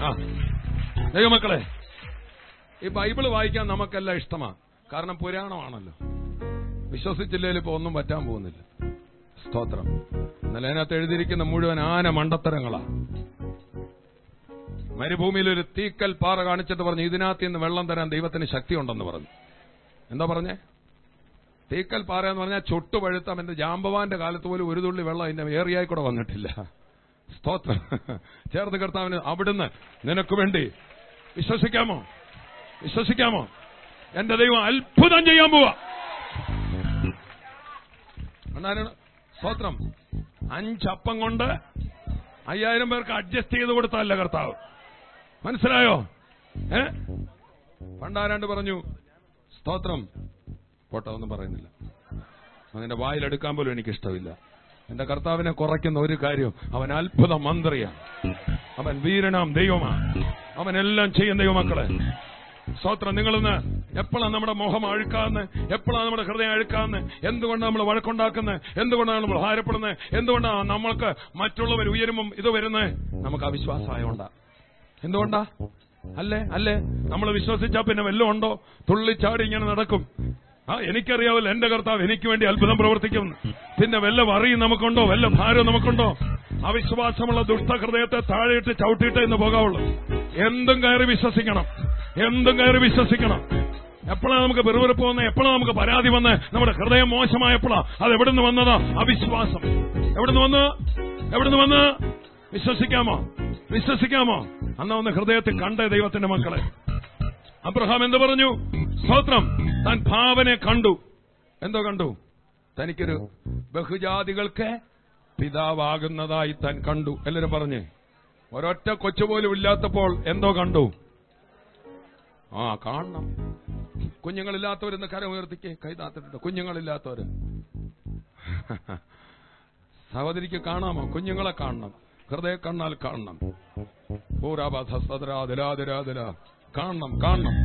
Speaker 1: ആ ദൈവമക്കളെ ഈ ബൈബിൾ വായിക്കാൻ നമുക്കെല്ലാം ഇഷ്ടമാണ്. കാരണം പുരാണമാണല്ലോ. വിശ്വസിച്ചില്ലെങ്കിൽ ഇപ്പൊ ഒന്നും പറ്റാൻ പോകുന്നില്ല. സ്തോത്രം. എന്നാലും അതിനകത്ത് എഴുതിയിരിക്കുന്ന മുഴുവൻ ആന മണ്ടത്തരങ്ങളാണ് മരുഭൂമിയിൽ ഒരു തീക്കൽ പാറ കാണിച്ചിട്ട് പറഞ്ഞു ഇതിനകത്ത് നിന്ന് വെള്ളം തരാൻ ദൈവത്തിന് ശക്തിയുണ്ടെന്ന് പറഞ്ഞു. എന്താ പറഞ്ഞേ? തീക്കൽ പാറ എന്ന് പറഞ്ഞാൽ ചുട്ടുപഴുത്ത എന്റെ ജാമ്പവാന്റെ കാലത്ത് പോലും ഒരു തുള്ളി വെള്ളം അതിന്റെ ഏറിയായി കൂടെ വന്നിട്ടില്ല. സ്തോത്രം. ചേർത്ത് കർത്താവിന് അവിടുന്ന് നിനക്ക് വേണ്ടി വിശ്വസിക്കാമോ? വിശ്വസിക്കാമോ? എന്റെ ദൈവം അത്ഭുതം ചെയ്യാൻ പോവാ. സ്തോത്രം. അഞ്ചപ്പം കൊണ്ട് അയ്യായിരം പേർക്ക് അഡ്ജസ്റ്റ് ചെയ്ത് കൊടുത്തല്ല കർത്താവ്. മനസ്സിലായോ? ഏ? പണ്ടാരാണ്ട് പറഞ്ഞു സ്തോത്രം. പോട്ടെ ഒന്നും പറയുന്നില്ല. അതിന്റെ വായിലെടുക്കാൻ പോലും എനിക്ക് ഇഷ്ടമില്ല എന്റെ കർത്താവിനെ കുറയ്ക്കുന്ന ഒരു കാര്യം അവൻ അത്ഭുത മന്ത്രിയാണ് അവൻ വീരനാം ദൈവമാണ്. അവനെല്ലാം ചെയ്യുന്ന ദൈവമക്കളെ. സ്തോത്രം നിങ്ങളിന്ന് എപ്പോഴാണ് നമ്മുടെ മോഹം അഴുക്കാന്ന് എപ്പോഴാണ് നമ്മുടെ ഹൃദയം അഴുക്കാന്ന് എന്തുകൊണ്ടാണ് നമ്മൾ വഴക്കുണ്ടാക്കുന്നത് എന്തുകൊണ്ടാണ് നമ്മൾ ഭാരപ്പെടുന്നത് എന്തുകൊണ്ടാണ് നമ്മൾക്ക് മറ്റുള്ളവർ ഉയരുമ്പം ഇത് വരുന്നത് നമുക്ക് അവിശ്വാസമായോണ്ടാ. എന്തുകൊണ്ടാ? അല്ലേ? അല്ലേ? നമ്മൾ വിശ്വസിച്ചാൽ പിന്നെ വല്ലതും ഉണ്ടോ? തുള്ളിച്ചാടി ഇങ്ങനെ നടക്കും. ആ എനിക്കറിയാവല്ലോ എന്റെ കർത്താവ് എനിക്ക് വേണ്ടി അത്ഭുതം പ്രവർത്തിക്കും പിന്നെ വല്ല വറിയും നമുക്കുണ്ടോ? വല്ല ഭാരവും നമുക്കുണ്ടോ? അവിശ്വാസമുള്ള ദുഷ്ടഹൃദയത്തെ താഴെയിട്ട് ചവിട്ടിയിട്ട് എന്ന് പോകാവുള്ളൂ. എന്തും കയറി വിശ്വസിക്കണം. എന്തും കയറി വിശ്വസിക്കണം. എപ്പോഴാണ് നമുക്ക് വെറുവെറുപ്പ് വന്ന്? എപ്പോഴാണ് നമുക്ക് പരാതി വന്ന്? നമ്മുടെ ഹൃദയം മോശമായപ്പോഴാ അത് എവിടുന്ന് വന്നതാ? അവിശ്വാസം. എവിടുന്ന് വന്ന്? എവിടുന്ന് വന്ന്? വിശ്വസിക്കാമോ? വിശ്വസിക്കാമോ? അന്ന ഒന്ന് ഹൃദയത്തിൽ കണ്ട ദൈവത്തിന്റെ മക്കളെ. അബ്രഹാം എന്ത് പറഞ്ഞു? സ്തോത്രം താൻ ഭാവനെ കണ്ടു. എന്തോ കണ്ടു? തനിക്കൊരു ബഹുജാതികൾക്ക് പിതാവാകുന്നതായി താൻ കണ്ടു. എല്ലാരും പറഞ്ഞേ ഒരൊറ്റ കൊച്ചുപോലും ഇല്ലാത്തപ്പോൾ എന്തോ കണ്ടു? ആ കാണണം. കുഞ്ഞുങ്ങളില്ലാത്തവരെന്ന് കരം ഉയർത്തിക്കേ കൈതാത്തിട്ടുണ്ട് കുഞ്ഞുങ്ങളില്ലാത്തവര്. സഹോദരിക്ക് കാണാമോ? കുഞ്ഞുങ്ങളെ കാണണം. ഹൃദയ കണ്ണാൽ കാണണം. പൂരാബാധസ്തരാതിരാതിരാതിര കാണണം കാണണം.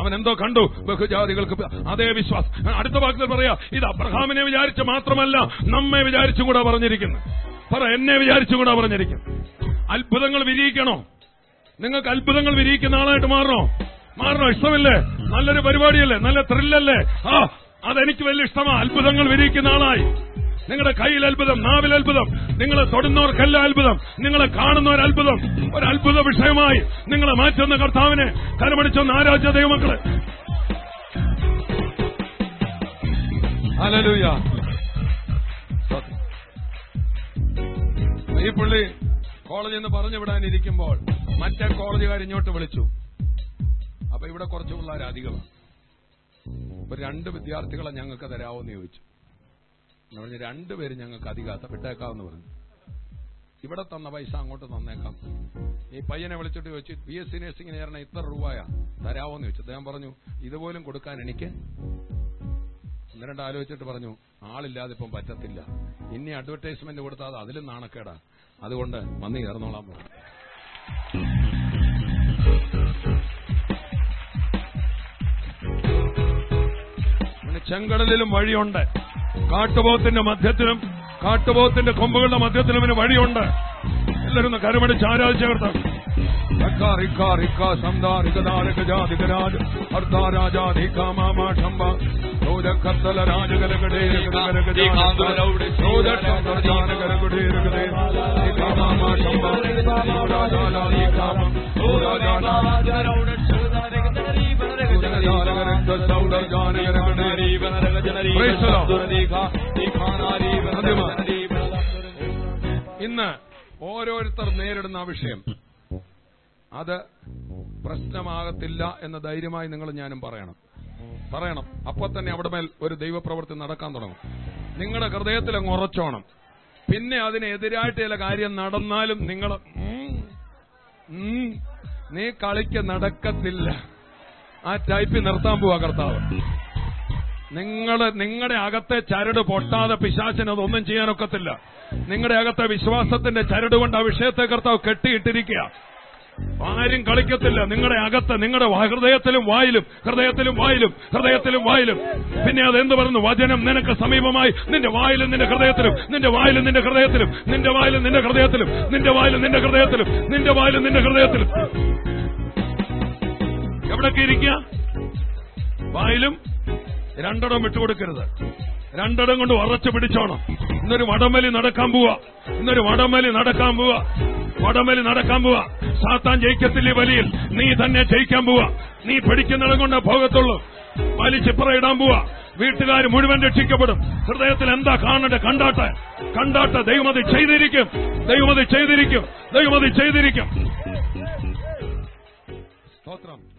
Speaker 1: അവൻ എന്തോ കണ്ടു? ബഹുജാതികൾക്ക് അതേ വിശ്വാസം. അടുത്ത വാക്കിൽ പറയാ ഇത് അബ്രഹാമിനെ വിചാരിച്ച് മാത്രമല്ല നമ്മെ വിചാരിച്ചും കൂടെ പറഞ്ഞിരിക്കുന്നു പറ എന്നെ വിചാരിച്ചും കൂടെ പറഞ്ഞിരിക്കുന്നു അത്ഭുതങ്ങൾ വിരിയിക്കണോ നിങ്ങൾക്ക് അത്ഭുതങ്ങൾ വിരിയിക്കുന്ന ആളായിട്ട് മാറണോ? മാറണോ? ഇഷ്ടമില്ലേ? നല്ലൊരു പരിപാടിയല്ലേ? നല്ല ത്രില്ലല്ലേ? ആ അതെനിക്ക് വലിയ ഇഷ്ടമാ. അത്ഭുതങ്ങൾ വിരിയിക്കുന്ന ആളായി. നിങ്ങളുടെ കയ്യിൽ അത്ഭുതം നാവിൽ അത്ഭുതം നിങ്ങളെ തൊടുന്നവർക്കെല്ലാം അത്ഭുതം നിങ്ങളെ കാണുന്നവർ അത്ഭുതം. ഒരു അത്ഭുത വിഷയമായി നിങ്ങളെ മാറ്റുന്ന കർത്താവിനെ കരമടിച്ചൊന്ന് ആരാധ്യ ദൈവമക്കളെ. ഈ പുള്ളി കോളേജിൽ നിന്ന് പറഞ്ഞു വിടാനിരിക്കുമ്പോൾ മറ്റേ കോളേജുകാർ ഇങ്ങോട്ട് വിളിച്ചു. അപ്പൊ ഇവിടെ കുറച്ച് പിള്ളേർ അധികമാണ്. അപ്പൊ രണ്ട് വിദ്യാർത്ഥികളെ ഞങ്ങൾക്ക് തരാവോന്ന് ചോദിച്ചു. പറഞ്ഞു രണ്ടുപേരും ഞങ്ങൾക്ക് അധികാത്ത വിട്ടേക്കാമെന്ന് പറഞ്ഞു. ഇവിടെ തന്ന പൈസ അങ്ങോട്ട് തന്നേക്കാം. ഈ പയ്യനെ വിളിച്ചിട്ട് ചോദിച്ചു ബി എസ് സി നഴ്സിംഗിന് ചേർന്ന ഇത്ര രൂപയാ തരാവോന്ന് ചോദിച്ചു. അദ്ദേഹം പറഞ്ഞു ഇതുപോലും കൊടുക്കാൻ എനിക്ക്? ഒന്ന് രണ്ട് ആലോചിച്ചിട്ട് പറഞ്ഞു ആളില്ലാതെ ഇപ്പം പറ്റത്തില്ല. ഇനി അഡ്വർടൈസ്മെന്റ് കൊടുത്താൽ അത് അതിലും നാണക്കേടാ. അതുകൊണ്ട് വന്ന് ചേർന്നോളാം. പറഞ്ഞു ചെങ്കടലിലും വഴിയുണ്ട്. കാട്ടുപോത്തിന്റെ മധ്യത്തിലും കാട്ടുപോത്തിന്റെ കൊമ്പുകളുടെ മധ്യത്തിലും ഇതിന് വഴിയുണ്ട്. എല്ലാവരും ഒന്ന് കരമടിച്ച് ആരാധിച്ച കർത്താവ് ഇന്ന് ഓരോരുത്തർ നേരിടുന്ന ആ വിഷയം. അത് പ്രശ്നമാകത്തില്ല എന്ന ധൈര്യമായി നിങ്ങൾ ഞാനും പറയണം. പറയണം. അപ്പൊ തന്നെ അവിടെ മേൽ ഒരു ദൈവപ്രവൃത്തി നടക്കാൻ തുടങ്ങും. നിങ്ങളുടെ ഹൃദയത്തിൽ അങ്ങ് ഉറച്ചോണം. പിന്നെ അതിനെതിരായിട്ട് ചില കാര്യം നടന്നാലും നിങ്ങൾ നീ കളിക്ക് നടക്കത്തില്ല. ആ ടൈപ്പിൽ നിർത്താൻ പോവാ കർത്താവ്. നിങ്ങൾ നിങ്ങളുടെ അകത്തെ ചരട് പൊട്ടാതെ പിശാചിന് അതൊന്നും ചെയ്യാനൊക്കത്തില്ല. നിങ്ങളുടെ അകത്തെ വിശ്വാസത്തിന്റെ ചരട് കൊണ്ട് ആ വിഷയത്തെ കർത്താവ് കെട്ടിയിട്ടിരിക്കുക ആരും കളിക്കത്തില്ല. നിങ്ങളുടെ അകത്ത് നിങ്ങളുടെ ഹൃദയത്തിലും വായിലും ഹൃദയത്തിലും വായിലും ഹൃദയത്തിലും വായിലും. പിന്നെ അത് എന്ത് പറയുന്നു? വചനം നിനക്ക് സമീപമായി. നിന്റെ വായിലും നിന്റെ ഹൃദയത്തിലും. നിന്റെ വായിലും നിന്റെ ഹൃദയത്തിലും. നിന്റെ വായിലും നിന്റെ ഹൃദയത്തിലും. നിന്റെ വായിലും നിന്റെ ഹൃദയത്തിലും. നിന്റെ വായിലും നിന്റെ ഹൃദയത്തിലും. എവിടൊക്കെ ഇരിക്കുക? വായിലും രണ്ടിടം വിട്ടുകൊടുക്കരുത്. രണ്ടിടം കൊണ്ട് ഉറച്ചു പിടിച്ചോണം. ഇന്നൊരു വടമലി നടക്കാൻ പോവാ. ഇന്നൊരു വടമലി നടക്കാൻ പോവാ. വടമലി നടക്കാൻ പോവാ. സാത്താൻ ജയിക്കത്തില്ലേ വലിയ നീ തന്നെ ജയിക്കാൻ പോവാ. നീ പിടിക്കുന്നിടം കൊണ്ട് പോകത്തുള്ളൂ. വലിച്ചിപ്പറ ഇടാൻ പോവാ. വീട്ടുകാർ മുഴുവൻ രക്ഷിക്കപ്പെടും. ഹൃദയത്തിൽ എന്താ കാണട്ടെ കണ്ടാട്ടെ. കണ്ടാട്ടെ ദൈവമതി ചെയ്തിരിക്കും. ദൈവമതി ചെയ്തിരിക്കും. ദൈവമതി ചെയ്തിരിക്കും. സ്തോത്രം.